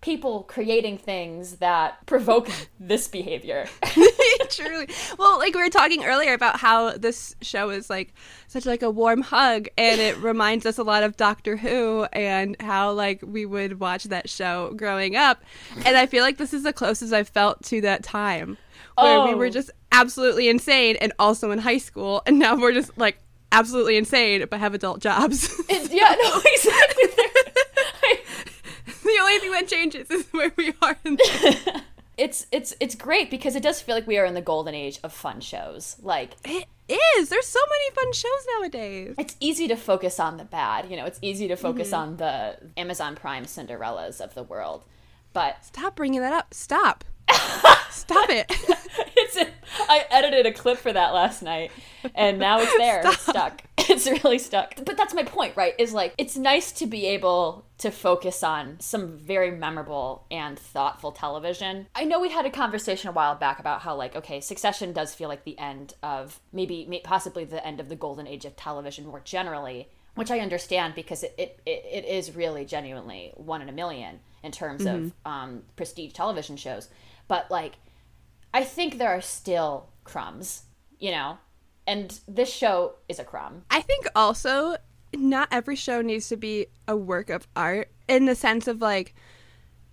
people creating things that provoke this behavior. Truly. Well, like we were talking earlier about how this show is like such like a warm hug and it reminds us a lot of Doctor Who and how like we would watch that show growing up. And I feel like this is the closest I've felt to that time where we Oh. were just absolutely insane and also in high school and now we're just like absolutely insane but have adult jobs. It's- yeah, no, exactly. Only thing that changes is where we are it's it's it's great because it does feel like we are in the golden age of fun shows. Like It is. There's so many fun shows nowadays. it's easy to focus on the bad, you know, it's easy to focus Mm-hmm. on the Amazon Prime Cinderellas of the world. But Stop bringing that up. Stop. Stop it. it's a, I edited a clip for that last night and now it's there. It's stuck. It's really stuck. But that's my point, right? Is like it's nice to be able to focus on some very memorable and thoughtful television. I know we had a conversation a while back about how like okay, Succession does feel like the end of maybe may, possibly the end of the golden age of television more generally, which I understand because it it, it, it is really genuinely one in a million in terms of um, prestige television shows. But like I think there are still crumbs, you know? And this show is a crumb. I think also not every show needs to be a work of art in the sense of like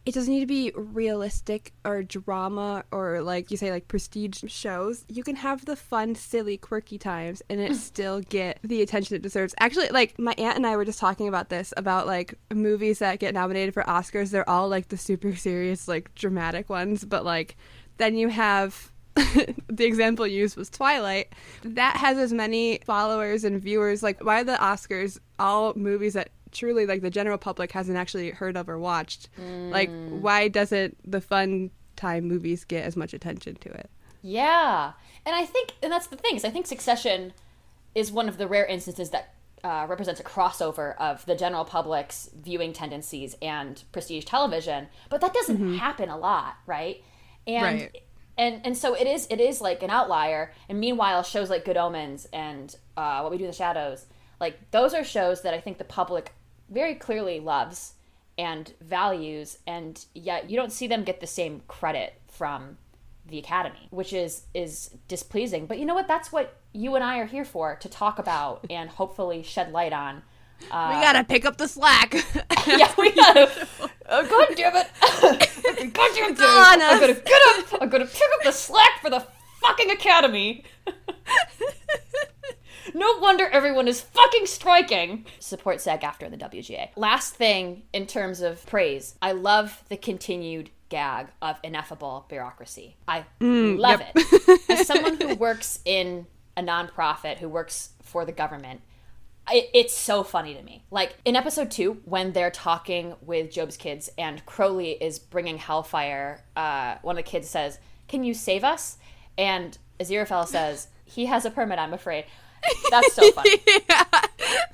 it doesn't need to be realistic or drama or like you say like prestige shows. You can have the fun, silly, quirky times and it still get the attention it deserves. Actually, like my aunt and I were just talking about this about like movies that get nominated for Oscars. They're all like the super serious, like dramatic ones, but like then you have the example used was Twilight. That has as many followers and viewers. Like, why the Oscars all movies that truly, like, the general public hasn't actually heard of or watched? Like, why doesn't the fun time movies get as much attention to it? Yeah. And I think, and that's the thing, is I think Succession is one of the rare instances that uh, represents a crossover of the general public's viewing tendencies and prestige television, but that doesn't happen a lot, right? And Right. And and so it is it is like an outlier. And meanwhile, shows like Good Omens and uh, What We Do in the Shadows, like those are shows that I think the public very clearly loves and values, and yet you don't see them get the same credit from the academy which is is displeasing. But you know what? That's what you and i are here for to talk about and hopefully shed light on we uh, gotta pick up the slack. yeah we gotta oh, god damn it god damn it us. gonna get up i'm gonna pick up the slack for the fucking academy no wonder everyone is fucking striking. Support SAG-AFTRA the WGA. Last thing in terms of praise, I love the continued gag of ineffable bureaucracy. I mm, love it. As someone who works in a nonprofit, who works for the government, it, it's so funny to me. Like in episode two, when they're talking with Job's kids and Crowley is bringing Hellfire, uh, one of the kids says, Can you save us? And Aziraphale says, He has a permit, I'm afraid. That's so funny. yeah,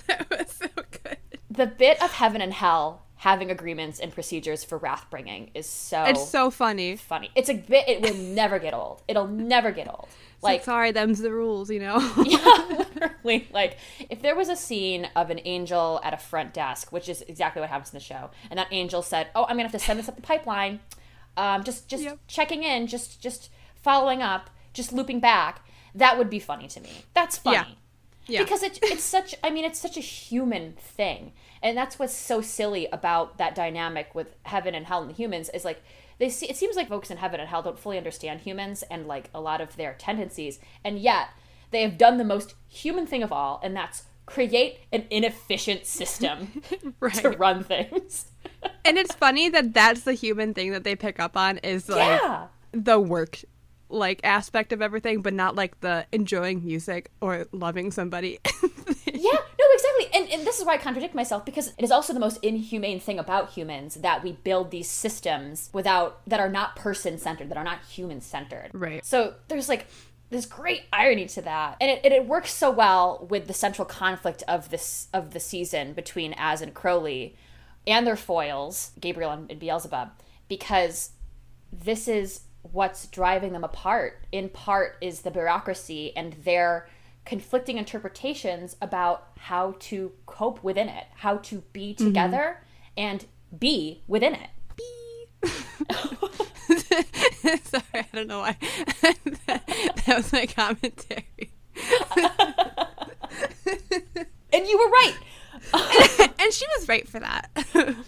that was so good. the bit of heaven and hell having agreements and procedures for wrath bringing is so, It's so funny. funny. It's a bit, it will never get old. It'll never get old. Like, Like, sorry, them's the rules, you know. yeah, literally. Like, if there was a scene of an angel at a front desk, which is exactly what happens in the show, and that angel said, "Oh, I'm gonna have to send this up the pipeline, um, just just Yep. checking in, just just following up, just looping back," that would be funny to me. That's funny. Yeah. Yeah. Because it, it's such, I mean, it's such a human thing. And that's what's so silly about that dynamic with heaven and hell and the humans is like, they see, it seems like folks in heaven and hell don't fully understand humans and like a lot of their tendencies. And yet they have done the most human thing of all, and that's create an inefficient system to run things. And it's funny that that's the human thing that they pick up on is like yeah. the work like aspect of everything, but not like the enjoying music or loving somebody. Yeah, exactly. And, and this is why I contradict myself because it is also the most inhumane thing about humans that we build these systems without that are not person centered, that are not human centered. Right. So there's like this great irony to that, and it, and it works so well with the central conflict of this of the season between Az and Crowley, and their foils, Gabriel and, and Beelzebub, because this is what's driving them apart. In part, is the bureaucracy and their conflicting interpretations about how to cope within it, how to be together and be within it. Sorry, I don't know why. that was my commentary. And you were right. and she was right for that.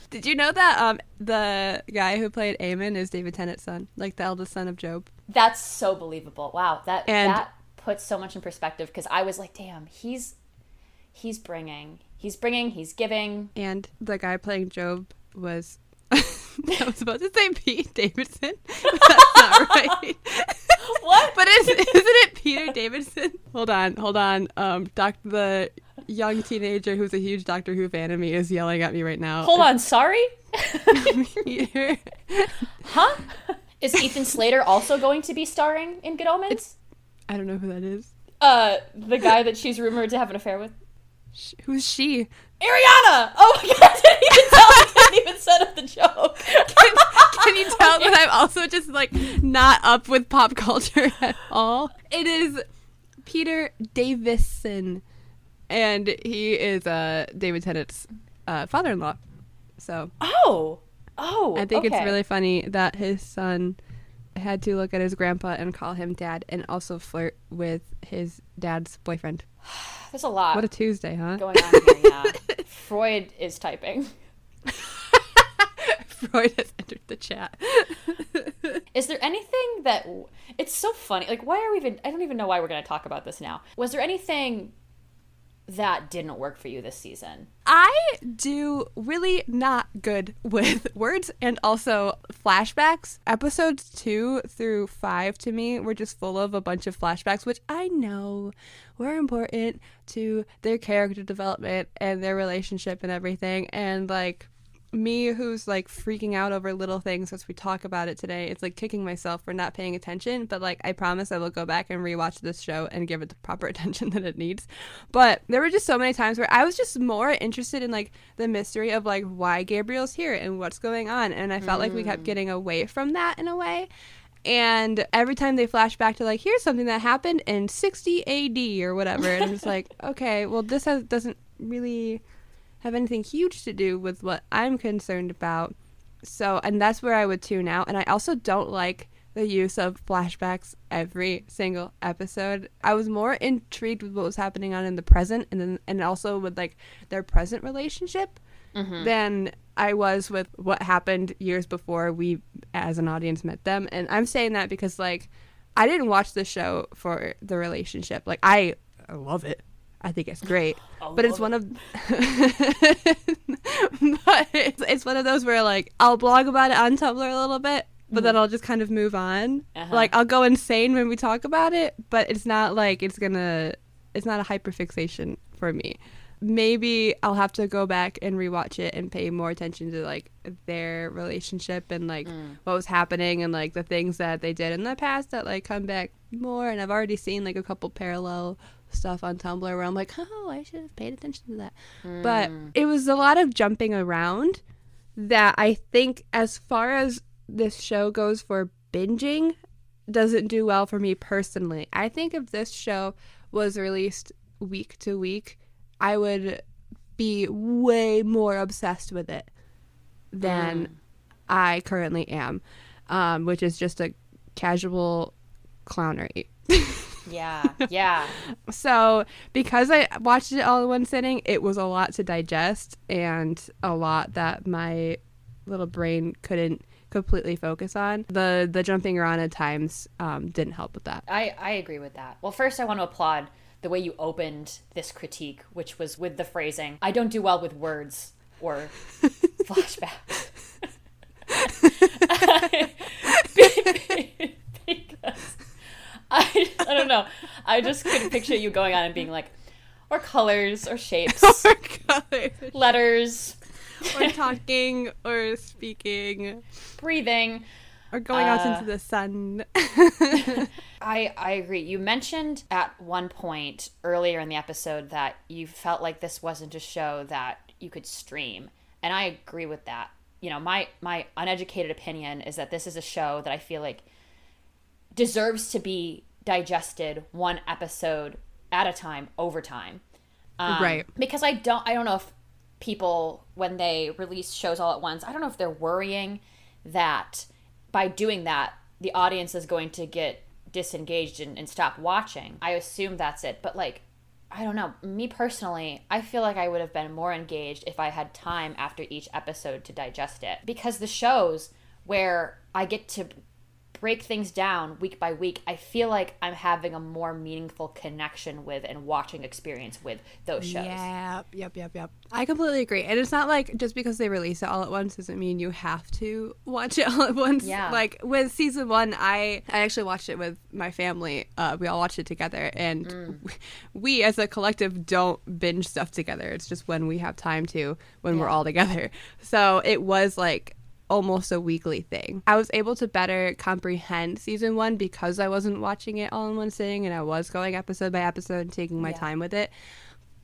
Did you know that um the guy who played Eamon is David Tennant's son, like the eldest son of Job? That's so believable. Wow, that And- that puts so much in perspective because I was like, damn, he's he's bringing, he's bringing, he's giving. And the guy playing Job was I was about to say Pete Davidson. That's not right. What? But is, isn't it Peter Davidson? Hold on, hold on. Um, doc, the young teenager who's a huge Doctor Who fan of me is yelling at me right now. Hold on, sorry, Peter. huh? Is Ethan Slater also going to be starring in Good Omens? I don't know who that is. Uh, the guy that she's rumored to have an affair with. Sh- Who's she? Ariana! Oh my god, I didn't even tell I didn't even set up the joke. Can, can you tell that I'm also just like not up with pop culture at all? It is Peter Davison, and he is uh, David Tennant's uh, father-in-law. So Oh. Oh. I think it's really funny that his son had to look at his grandpa and call him dad, and also flirt with his dad's boyfriend. There's a lot What a Tuesday, huh? going on here, yeah. Freud is typing. Freud has entered the chat. Is there anything that it's so funny? Like, why are we even? I don't even know why we're going to talk about this now. Was there anything that didn't work for you this season? I do really not good with words and also flashbacks. Episodes two through five to me were just full of a bunch of flashbacks, which I know were important to their character development and their relationship and everything. And like, me who's like freaking out over little things as we talk about it today. It's like kicking myself for not paying attention, but like I promise I will go back and rewatch this show and give it the proper attention that it needs. But there were just so many times where I was just more interested in like the mystery of like why Gabriel's here and what's going on, and I felt mm. like we kept mm. getting away from that in a way. And every time they flash back to like, here's something that happened in 60 AD or whatever, and it's like, okay, well, this has, doesn't really have anything huge to do with what I'm concerned about. So, and that's where I would tune out. And I also don't like the use of flashbacks every single episode. I was more intrigued with what was happening on in the present and then and also with like their present relationship mm-hmm. than I was with what happened years before we as an audience met them. And I'm saying that because like I didn't watch the show for the relationship. Like I, I love it. I think it's great. but it's one of but it's, it's one of those where like I'll blog about it on Tumblr a little bit, but mm then I'll just kind of move on. Uh-huh. Like I'll go insane when we talk about it, but it's not like it's gonna it's not a hyperfixation for me. Maybe I'll have to go back and rewatch it and pay more attention to like their relationship and like mm. what was happening and like the things that they did in the past that like come back more and I've already seen like a couple parallel stuff on Tumblr where I'm like, oh, I should have paid attention to that. Mm. But hmm. it was a lot of jumping around that I think, as far as this show goes for binging, doesn't do well for me personally. I think if this show was released week to week, I would be way more obsessed with it than mm. I currently am, um, which is just a casual clownery. Yeah, yeah. so because I watched it all in one sitting, it was a lot to digest and a lot that my little brain couldn't completely focus on. The the jumping around at times um, didn't help with that. I, I agree with that. Well, first I want to applaud the way you opened this critique, which was with the phrasing, I don't do well with words or flashbacks. because I, I don't know. I just couldn't picture you going on and being like, or colors, or shapes, or colors, letters, or talking, or speaking, breathing, or going uh, out into the sun. I I agree. You mentioned at one point earlier in the episode that you felt like this wasn't a show that you could stream, and I agree with that. You know, my my uneducated opinion is that this is a show that I feel like deserves to be digested one episode at a time over time. Um, right. Because I don't I don't know if people when they release shows all at once, I don't know if they're worrying that by doing that the audience is going to get disengaged and, and stop watching. I assume that's it. But like I don't know. Me personally, I feel like I would have been more engaged if I had time after each episode to digest it. Because the shows where I get to break things down week by week, I feel like I'm having a more meaningful connection with and watching experience with those shows. Yep, yep, yep, yep. I completely agree. And it's not like just because they release it all at once doesn't mean you have to watch it all at once. Yeah. Like with season one, I I actually watched it with my family. Uh, we all watched it together, and mm. we, we, as a collective don't binge stuff together. It's just when we have time to, when yeah. we're all together. So it was like almost a weekly thing. I was able to better comprehend season one because I wasn't watching it all in one sitting and I was going episode by episode and taking my yeah. time with it.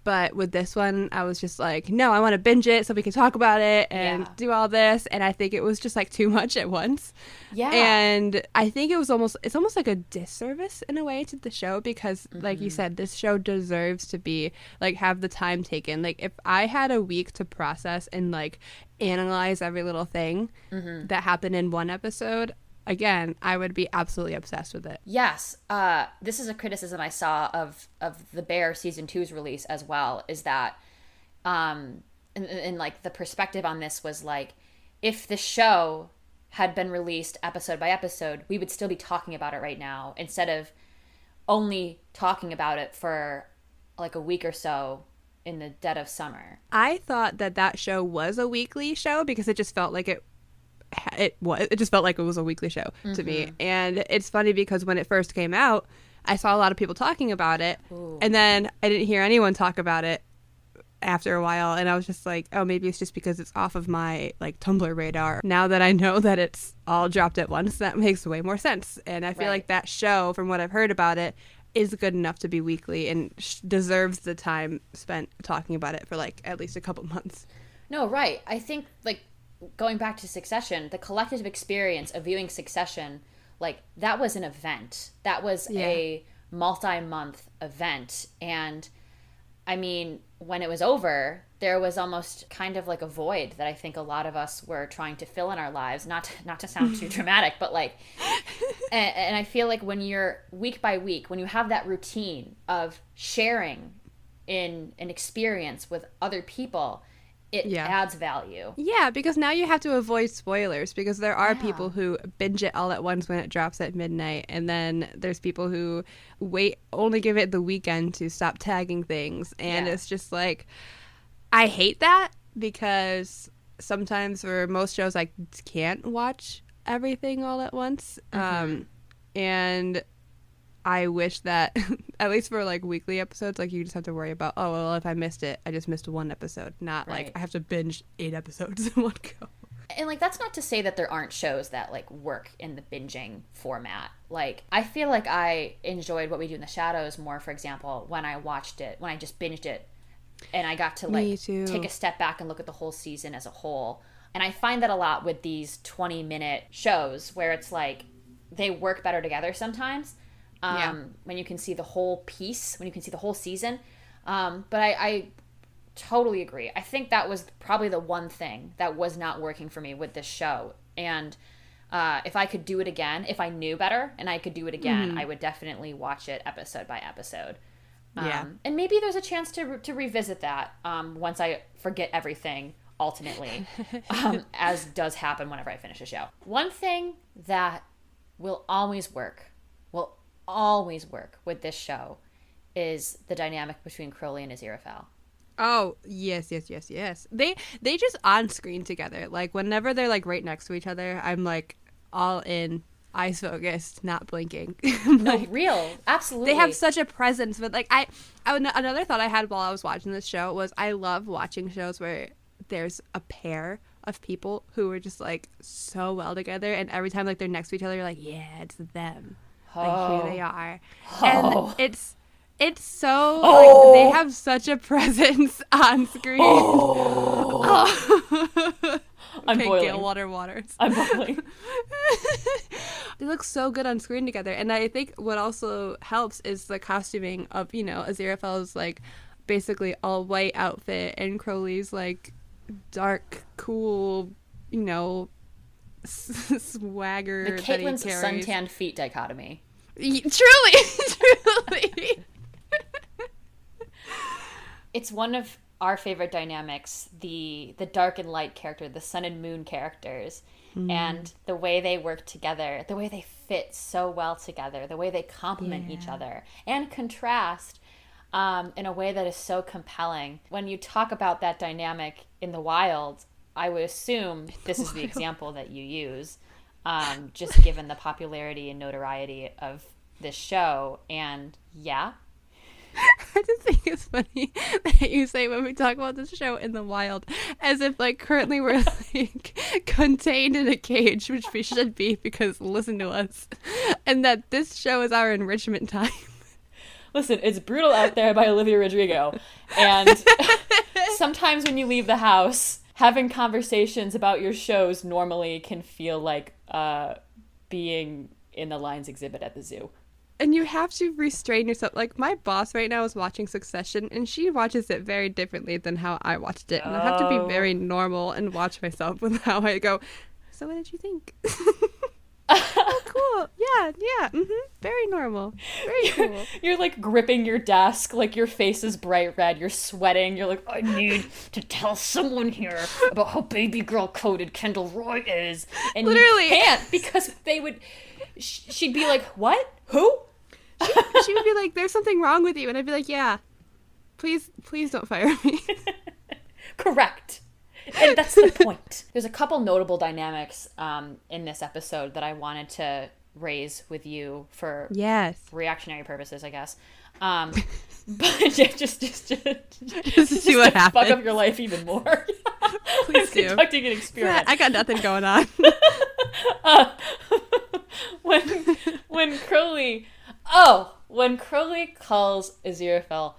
But with this one, I was just like, no, I want to binge it so we can talk about it and yeah. do all this. And I think it was just like too much at once. Yeah. And I think it was almost, it's almost like a disservice in a way to the show because, mm-hmm. like you mm-hmm. said, this show deserves to be like, have the time taken. Like, if I had a week to process and like analyze every little thing mm-hmm. that happened in one episode, again, I would be absolutely obsessed with it. Yes, uh, this is a criticism I saw of of the Bear season two's release as well. Is that, um, and, and like the perspective on this was like, if the show had been released episode by episode, we would still be talking about it right now instead of only talking about it for like a week or so in the dead of summer. I thought that that show was a weekly show because it just felt like it it was it just felt like it was a weekly show mm-hmm. to me. Mm-hmm. And it's funny because when it first came out, I saw a lot of people talking about it, Ooh. and then I didn't hear anyone talk about it after a while and I was just like, oh, maybe it's just because it's off of my like Tumblr radar. Now that I know that it's all dropped at once, that makes way more sense. And I feel Right. like that show, from what I've heard about it, is good enough to be weekly and sh- deserves the time spent talking about it for like at least a couple months. No, right. I think like going back to Succession, the collective experience of viewing Succession, like that was an event. That was a multi-month event and I mean, when it was over, there was almost kind of like a void that I think a lot of us were trying to fill in our lives. Not to, not to sound too dramatic, but like, and, and I feel like when you're week by week, when you have that routine of sharing in an experience with other people, it Yeah. adds value. Yeah, because now you have to avoid spoilers because there are Yeah. people who binge it all at once when it drops at midnight, and then there's people who wait only give it the weekend to stop tagging things, and Yeah. it's just like I hate that because sometimes for most shows I can't watch everything all at once, um, and I wish that at least for like weekly episodes, like you just have to worry about, oh well, if I missed it, I just missed one episode, not Right. like I have to binge eight episodes in one go. and like that's not to say that there aren't shows that like work in the binging format like i feel like i enjoyed what we do in the shadows more for example when i watched it when i just binged it and i got to like take a step back and look at the whole season as a whole and i find that a lot with these 20 minute shows where it's like they work better together sometimes um, Yeah. when you can see the whole piece when you can see the whole season um, but I, I totally agree. I think that was probably the one thing that was not working for me with this show. And uh, if I could do it again, if I knew better and I could do it again, I would definitely watch it episode by episode. Um, Yeah. And maybe there's a chance to, re- to revisit that um, once I forget everything ultimately, um, as does happen whenever I finish a show. One thing that will always work, always work with this show is the dynamic between Crowley and Aziraphale. Oh yes, yes, yes, yes. They they just on screen together. Like whenever they're like right next to each other, I'm like all in, eyes focused, not blinking. No, real, absolutely. they have such a presence. But like I, I another thought I had while I was watching this show was I love watching shows where there's a pair of people who are just like so well together, and every time like they're next to each other, you're like, yeah, it's them. Like here oh. they are, Oh. and it's. It's so Oh. like they have such a presence on screen. Oh. I'm Okay, boiling. Gale Water Waters. I'm boiling. they look so good on screen together, and I think what also helps is the costuming of you know Aziraphale's like basically all white outfit and Crowley's like dark, cool, you know, swagger. The Caitlin's suntanned feet dichotomy. Y- Truly, truly. It's one of our favorite dynamics the the dark and light character, the sun and moon characters, Mm. and the way they work together, the way they fit so well together, the way they complement each other and contrast um, in a way that is so compelling. When you talk about that dynamic in the wild, I would assume this is the example that you use, um, just given the popularity and notoriety of this show. And yeah, I just think it's funny that you say when we talk about this show in the wild, as if like currently we're like contained in a cage, which we should be because listen to us, and that this show is our enrichment time. Listen, it's brutal out there by Olivia Rodrigo. And sometimes when you leave the house, having conversations about your shows normally can feel like uh, being in the lions exhibit at the zoo. And you have to restrain yourself. Like my boss right now is watching Succession, and she watches it very differently than how I watched it. And I have to Oh. be very normal and watch myself with how I go. So what did you think? Yeah, yeah. hmm Very normal. Very cool. You're like gripping your desk, like your face is bright red, you're sweating, you're like, I need to tell someone here about how baby girl coded Kendall Roy is. And Literally. you can't because they would, she'd be like, What? Who? she would be like, "There's something wrong with you," and I'd be like, "Yeah, please, please don't fire me." Correct. And that's the point. There's a couple notable dynamics um, in this episode that I wanted to raise with you for yes. reactionary purposes, I guess. Um, but just just just just, Just to see what to Fuck up your life even more. Please do. Conducting an experiment. I got nothing going on. Uh, when when Crowley, oh, when Crowley calls Aziraphale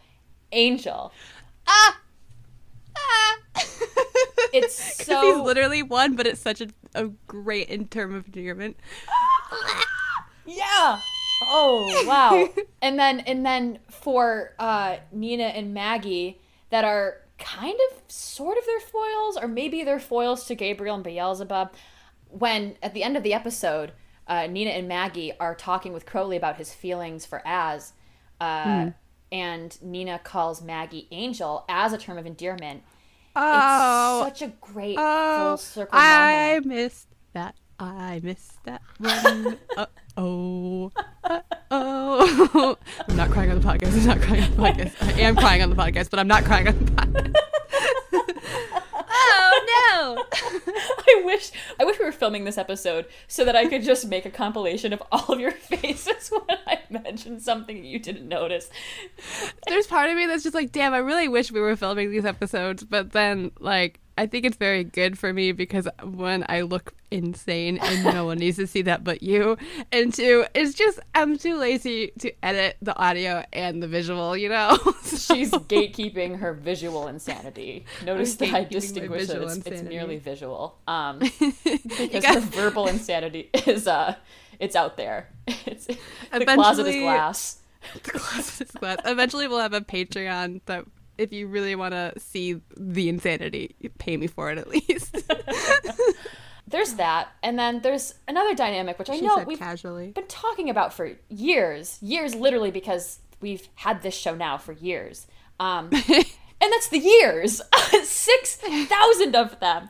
Angel, ah! Ah! It's so- he's literally one, but it's such a, a great in term of endearment. yeah. Oh wow. and then and then for uh, Nina and Maggie that are kind of sort of their foils, or maybe they're foils to Gabriel and Beelzebub. When at the end of the episode, uh, Nina and Maggie are talking with Crowley about his feelings for Az, uh, and Nina calls Maggie Angel as a term of endearment. Oh, it's such a great oh, full circle I moment. missed that. I missed that one. uh oh. Uh oh. I'm not crying on the podcast. I'm not crying on the podcast. I am crying on the podcast, but I'm not crying on the podcast. oh no. I wish I wish we were filming this episode so that I could just make a compilation of all of your faces when I mentioned something you didn't notice. There's part of me that's just like, damn, I really wish we were filming these episodes, but then like I think it's very good for me because one, I look insane and no one needs to see that but you. And two, it's just I'm too lazy to edit the audio and the visual, you know? So- She's gatekeeping her visual insanity. Notice that I distinguish it. It's, it's merely visual. Um, because got- her verbal insanity is uh, it's out there. It's the closet is glass. the glass is glass. Eventually, we'll have a Patreon that if you really want to see the insanity, pay me for it at least. There's that, and then there's another dynamic which I she know we've casually. been talking about for years, years literally because we've had this show now for years. Um, and that's the years, six thousand of them.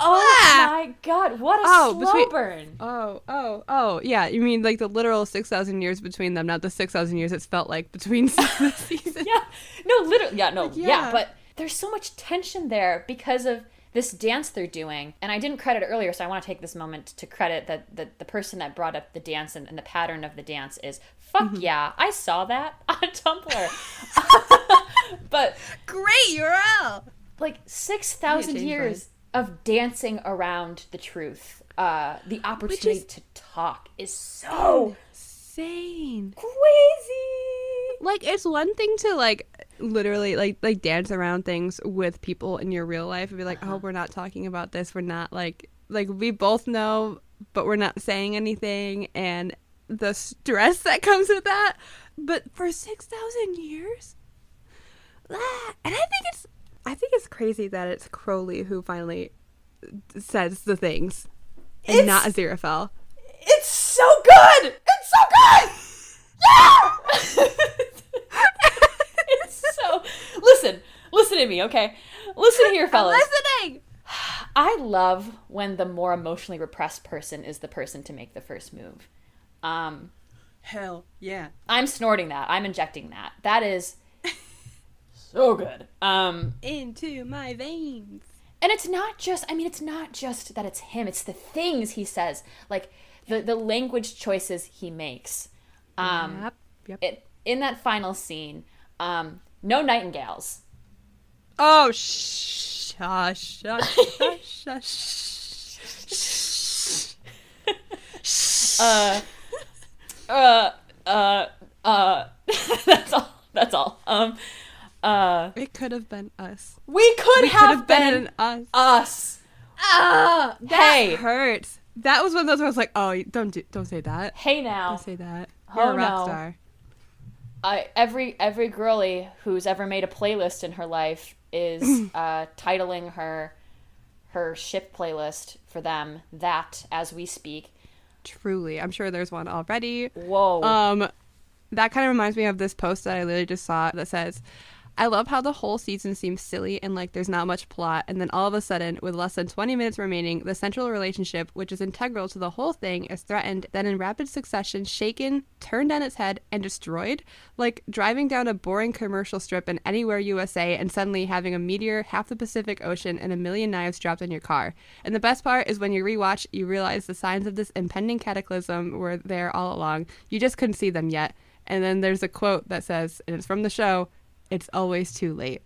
Oh Ah! my god, what a Oh, slow between- burn! Oh, oh, oh, yeah. You mean like the literal six thousand years between them, not the six thousand years it's felt like between seasons. Yeah, no, literally, yeah, no, yeah. yeah. but there's so much tension there because of this dance they're doing, and I didn't credit it earlier, so I want to take this moment to credit that the, the person that brought up the dance and, and the pattern of the dance is fuck Mm-hmm. yeah, I saw that on Tumblr. but Great URL. like 6,000 change years of dancing around the truth. Uh, the opportunity to talk is so Insane. crazy. Like it's one thing to like literally like like dance around things with people in your real life and be like, oh, we're not talking about this. We're not like like we both know, but we're not saying anything, and the stress that comes with that. But for six thousand years, ah, and I think it's I think it's crazy that it's Crowley who finally says the things, and It's- not Aziraphale. It's so good. It's so good. Yeah. it's so. Listen, listen to me, okay? Listen here, fellas. listening. I love when the more emotionally repressed person is the person to make the first move. Um, Hell yeah. I'm snorting that. I'm injecting that. That is so good. Um, Into my veins. and it's not just. I mean, it's not just that it's him. It's the things he says, like the the language choices he makes. Um, yep. Yep. it, in that final scene, um, no nightingales. Oh, shush, shush, shush, shush. Uh, uh, uh, uh. that's all. That's all. Um, uh, It could have been us. we could We have, could have been, been us. us. Ah, Hey. hurts. That was one of those where I was like, "Oh, don't do, don't say that. Hey now, Don't say that. You're Oh, a rock no. star." I, every every girly who's ever made a playlist in her life is uh, titling her her ship playlist for them that as we speak. Truly, I'm sure there's one already. Whoa. Um, that kind of reminds me of this post that I literally just saw that says, I love how the whole season seems silly and like there's not much plot, and then all of a sudden, with less than 20 minutes remaining, the central relationship, which is integral to the whole thing, is threatened, then in rapid succession, shaken, turned on its head, and destroyed. Like driving down a boring commercial strip in Anywhere USA and suddenly having a meteor, half the Pacific Ocean, and a million knives dropped on your car. And the best part is when you rewatch, you realize the signs of this impending cataclysm were there all along. You just couldn't see them yet. And then there's a quote that says, and it's from the show, "It's always too late."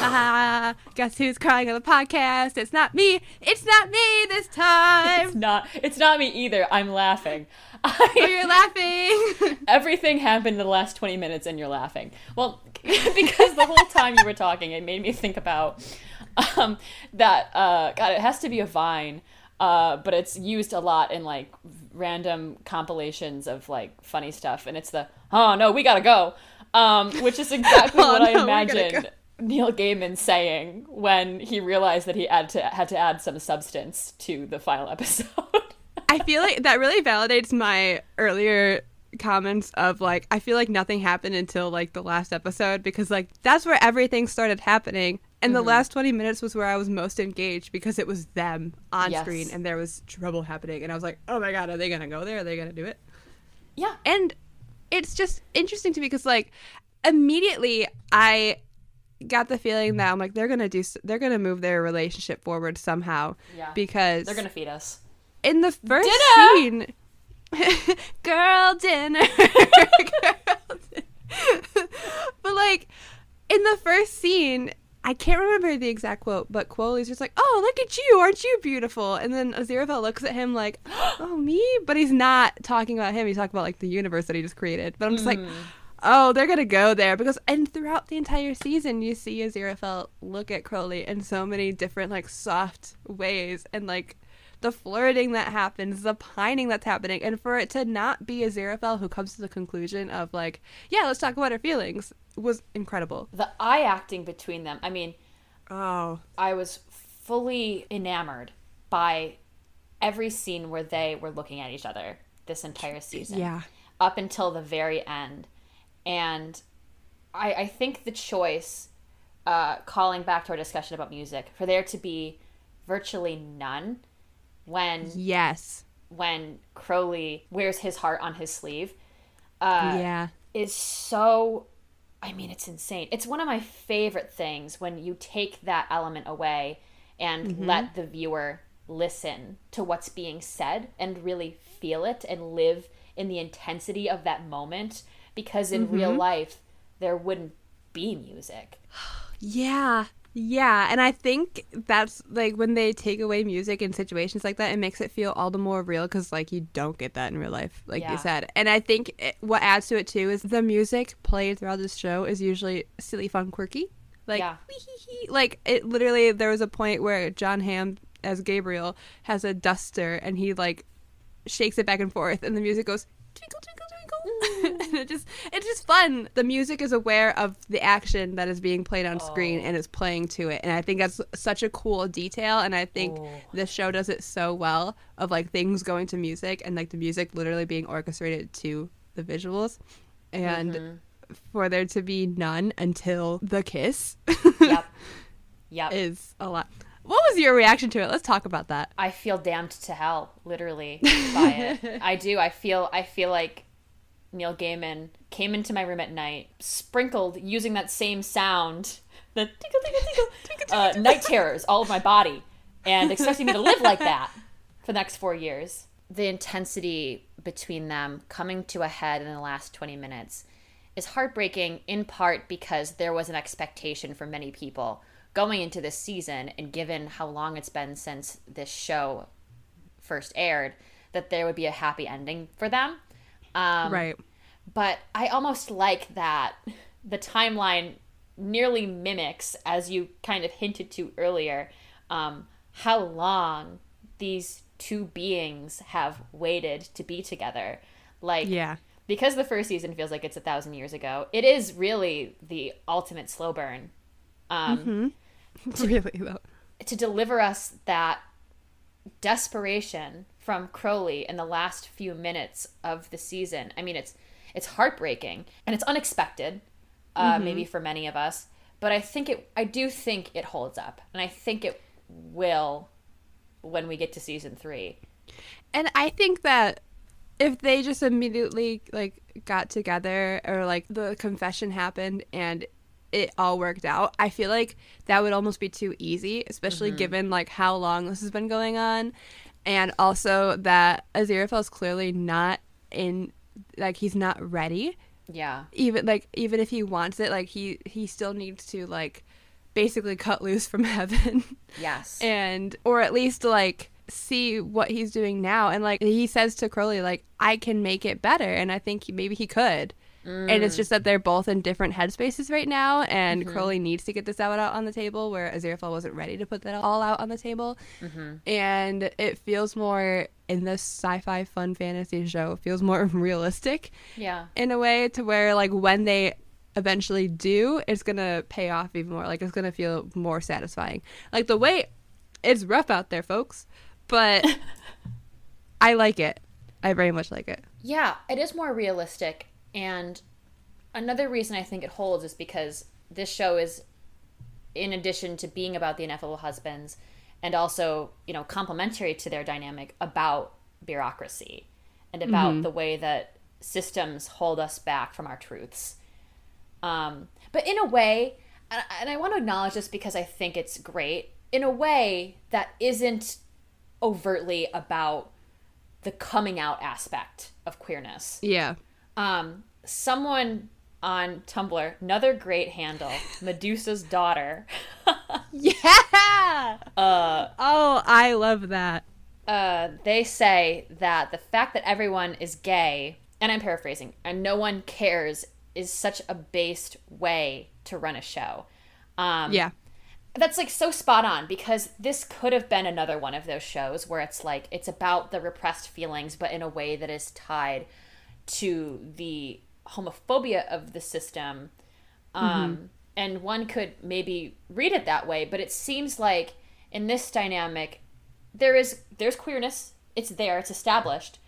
ah, guess who's crying on the podcast? It's not me. It's not me this time. It's not. It's not me either. I'm laughing. I, oh, you're laughing. Everything happened in the last 20 minutes, and you're laughing. Well, because the whole time you were talking, it made me think about um, that. Uh, God, it has to be a vine. Uh, but it's used a lot in like random compilations of like funny stuff, and it's the oh no, we gotta go, um, which is exactly oh, what no, I imagined Neil Gaiman saying when he realized that he had to had to add some substance to the final episode. I feel like that really validates my earlier comments of like I feel like nothing happened until like the last episode because like that's where everything started happening and mm-hmm. the last 20 minutes was where I was most engaged because it was them on yes. screen and there was trouble happening. And I was like, oh my God, are they going to go there? Are they going to do it? Yeah. And it's just interesting to me because, like, immediately I got the feeling that I'm like, they're to do, they're to move their relationship forward somehow. Yeah. Because they're to feed us. In the first dinner! scene, girl dinner. girl dinner. but, like, in the first scene, I can't remember the exact quote, but Crowley's just like, "Oh, look at you! Aren't you beautiful?" And then Aziraphale looks at him like, "Oh, me?" But he's not talking about him. He's talking about like the universe that he just created. But I'm just mm. like. "Oh, they're gonna go there because." And throughout the entire season, you see Aziraphale look at Crowley in so many different like soft ways, and like the flirting that happens, the pining that's happening, and for it to not be Aziraphale who comes to the conclusion of like, "Yeah, let's talk about our feelings." Was incredible. The eye acting between them. I mean, oh, I was fully enamored by every scene where they were looking at each other this entire season. Yeah. Up until the very end. And I, I think the choice, uh, calling back to our discussion about music, for there to be virtually none when yes when Crowley wears his heart on his sleeve uh, yeah is so I mean, it's insane. It's one of my favorite things when you take that element away and mm-hmm. let the viewer listen to what's being said and really feel it and live in the intensity of that moment because in mm-hmm. real life there wouldn't be music. Yeah, yeah, and I think that's like when they take away music in situations like that, it makes it feel all the more real because like you don't get that in real life, like yeah. you said. And I think it, what adds to it too is the music played throughout this show is usually silly, fun, quirky. Like, yeah. like it literally. There was a point where Jon Hamm as Gabriel has a duster and he like shakes it back and forth, and the music goes twinkle twinkle it just it's just fun. The music is aware of the action that is being played on screen oh. and is playing to it. And I think that's such a cool detail and I think oh. this show does it so well of like things going to music and like the music literally being orchestrated to the visuals. And mm-hmm. for there to be none until the kiss. yep. Yep. Is a lot. What was your reaction to it? Let's talk about that. I feel damned to hell, literally, by it. I do. I feel. I feel like Neil Gaiman came into my room at night, sprinkled using that same sound, the tinkle tinkle tinkle, uh, night terrors all of my body, and expecting me to live like that for the next four years. The intensity between them coming to a head in the last 20 minutes is heartbreaking in part because there was an expectation for many people going into this season and given how long it's been since this show first aired that there would be a happy ending for them um, right. But I almost like that the timeline nearly mimics, as you kind of hinted to earlier, um, how long these two beings have waited to be together. Like, yeah. Because the first season feels like it's a thousand years ago, it is really the ultimate slow burn. Um, mm-hmm. really, though. To deliver us that desperation from Crowley in the last few minutes of the season. I mean, it's it's heartbreaking and it's unexpected, uh, mm-hmm. maybe for many of us. But I think it. I do think it holds up, and I think it will when we get to season three. And I think that if they just immediately like got together or like the confession happened and it all worked out. I feel like that would almost be too easy, especially mm-hmm. given like how long this has been going on, and also that Aziraphale is clearly not in, like he's not ready Yeah. Even like even if he wants it, like he he still needs to like basically cut loose from heaven. Yes. and or at least like see what he's doing now and like he says to Crowley like I can make it better and I think he, maybe he could. And it's mm. just that they're both in different headspaces right now, and mm-hmm. Crowley needs to get this out, out on the table, where Aziraphale wasn't ready to put that all out on the table. Mm-hmm. And it feels more in this sci-fi fun fantasy show. It feels more realistic yeah. in a way to where like when they eventually do, it's gonna pay off even more. Like it's gonna feel more satisfying. Like the way it's rough out there, folks, but I like it. I very much like it. Yeah, it is more realistic. And another reason I think it holds is because this show is, in addition to being about the ineffable husbands, and also, you know, complementary to their dynamic about bureaucracy and about the way that systems hold us back from our truths. Um, but in a way, and and I want to acknowledge this because I think it's great, in a way that isn't overtly about the coming out aspect of queerness. Yeah. Um, someone on Tumblr, another great handle, Medusa's daughter. Yeah. Uh. Oh, I love that. Uh, they say that the fact that everyone is gay, and I'm paraphrasing, and no one cares, is such a based way to run a show. Um, Yeah. that's like so spot on because this could have been another one of those shows where it's like it's about the repressed feelings but in a way that is tied to the homophobia of the system um, and one could maybe read it that way but it seems like in this dynamic there is there's queerness. It's there. It's established.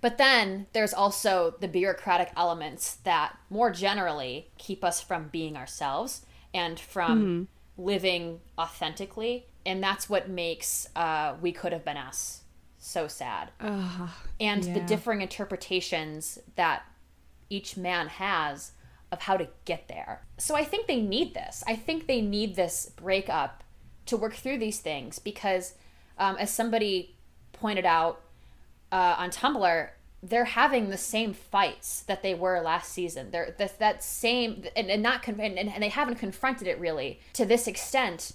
But then there's also the bureaucratic elements that more generally keep us from being ourselves and from living authentically. And that's what makes uh, We Could Have Been Us so sad. and the differing interpretations that each man has of how to get there. So I think they need this. I think they need this breakup to work through these things because, um, as somebody pointed out uh, on Tumblr, they're having the same fights that they were last season. They're that, that same and, and not con- and, and they haven't confronted it really to this extent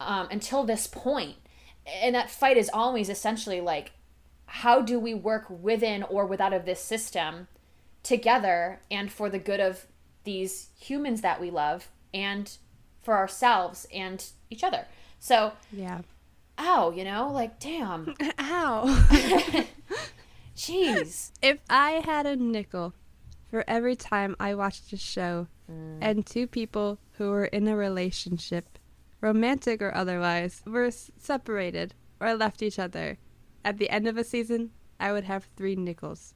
um, until this point. And that fight is always essentially like, how do we work within or without of this system together and for the good of these humans that we love and for ourselves and each other. So, Yeah. ow, you know, like damn, Ow. jeez. if I had a nickel for every time I watched a show mm. and two people who were in a relationship, romantic or otherwise, were separated or left each other, at the end of a season, I would have three nickels,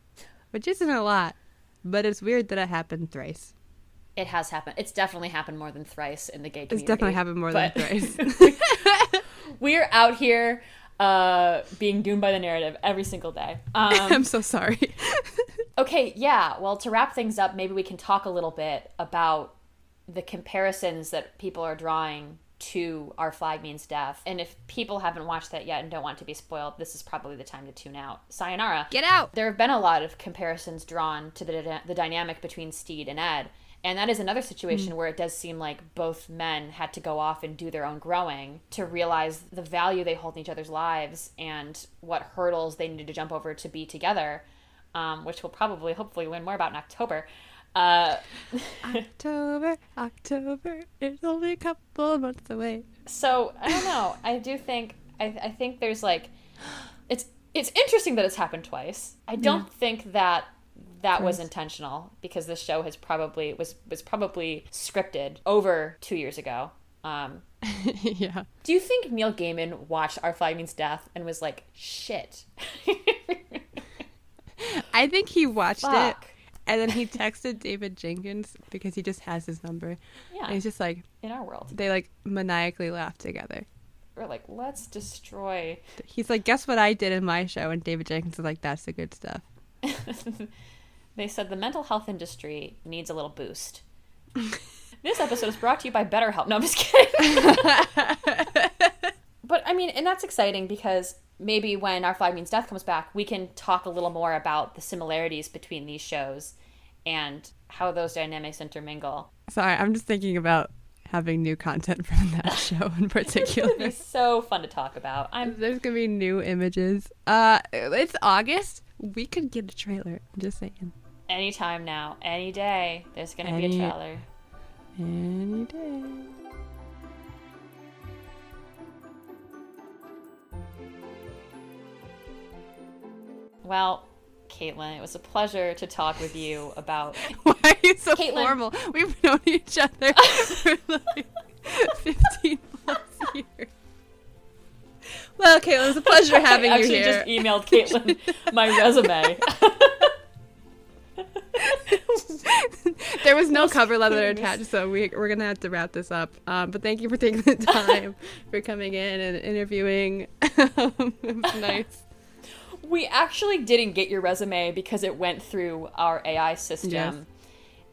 which isn't a lot, but it's weird that it happened thrice. It has happened. It's definitely happened more than thrice in the gay community. It's definitely happened more than thrice. We're out here uh, being doomed by the narrative every single day. Um, I'm so sorry. Okay, yeah. Well, to wrap things up, maybe we can talk a little bit about the comparisons that people are drawing to Our Flag Means Death. And if people haven't watched that yet and don't want to be spoiled, this is probably the time to tune out. Sayonara. Get out! There have been a lot of comparisons drawn to the, the dynamic between Stede and Ed. And that is another situation where it does seem like both men had to go off and do their own growing to realize the value they hold in each other's lives and what hurdles they needed to jump over to be together, um, which we'll probably, hopefully, learn more about in October. Uh, October, October, it's only a couple months away. so I don't know. I do think I, I think there's like it's it's interesting that it's happened twice. I don't think that that was intentional because this show has probably was was probably scripted over two years ago. Um, yeah. do you think Neil Gaiman watched Our Flag Means Death and was like, "Shit"? I think he watched Fuck. it and then he texted David Jenkins because he just has his number. Yeah, And he's just like, in our world, they like maniacally laugh together. we're like, let's destroy. He's like, guess what I did in my show? And David Jenkins is like, that's the good stuff. They said the mental health industry needs a little boost. this episode is brought to you by BetterHelp. No, I'm just kidding. but I mean, and that's exciting because maybe when Our Flag Means Death comes back, we can talk a little more about the similarities between these shows and how those dynamics intermingle. Sorry, I'm just thinking about having new content from that show in particular. Be so fun to talk about. I'm There's gonna be new images. Uh, it's August. We could get a trailer. I'm just saying. anytime now, any day. There's gonna be a trailer. Any day. Well, Caitlin, it was a pleasure to talk with you about. Why are you so Caitlin. formal? We've known each other for like 15 plus years. Well, Caitlin, it was a pleasure having I you actually here. just emailed Caitlin my resume. there was no cover letter famous. attached, so we, we're gonna have to wrap this up. Um, but thank you for taking the time for coming in and interviewing. Um, it was nice. We actually didn't get your resume because it went through our AI system. Yes.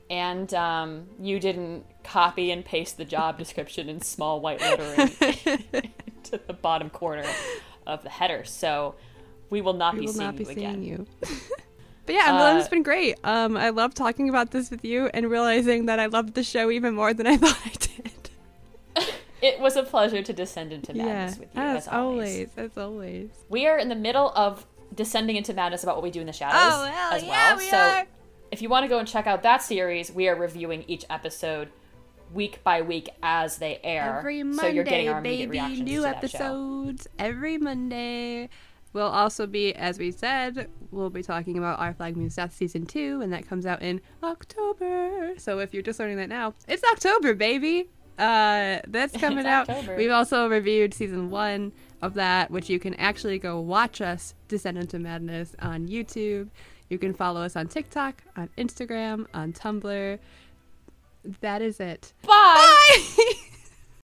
And um, you didn't copy and paste the job description in small white lettering to the bottom corner of the header. So we will not We be will seeing not be you seeing again. you. but yeah, Emily, Uh, it's been great. Um, I love talking about this with you and realizing that I loved the show even more than I thought I did. It was a pleasure to descend into Yeah, madness with you, as as always. always, as always. We are in the middle of descending into madness about what we do in the shadows Oh, hell as yeah, well. we so are. if you want to go and check out that series, we are reviewing each episode week by week as they air. Every Monday, so you're getting our baby, new to that show. episodes every Monday. We'll also be, as we said, we'll be talking about Our Flag Means Death season two, and that comes out in October. So if you're just learning that now, it's October, baby. Uh, that's coming out. We've also reviewed season one of that, which you can actually go watch us descend into madness on YouTube. You can follow us on TikTok, on Instagram, on Tumblr. That is it. Bye. Bye.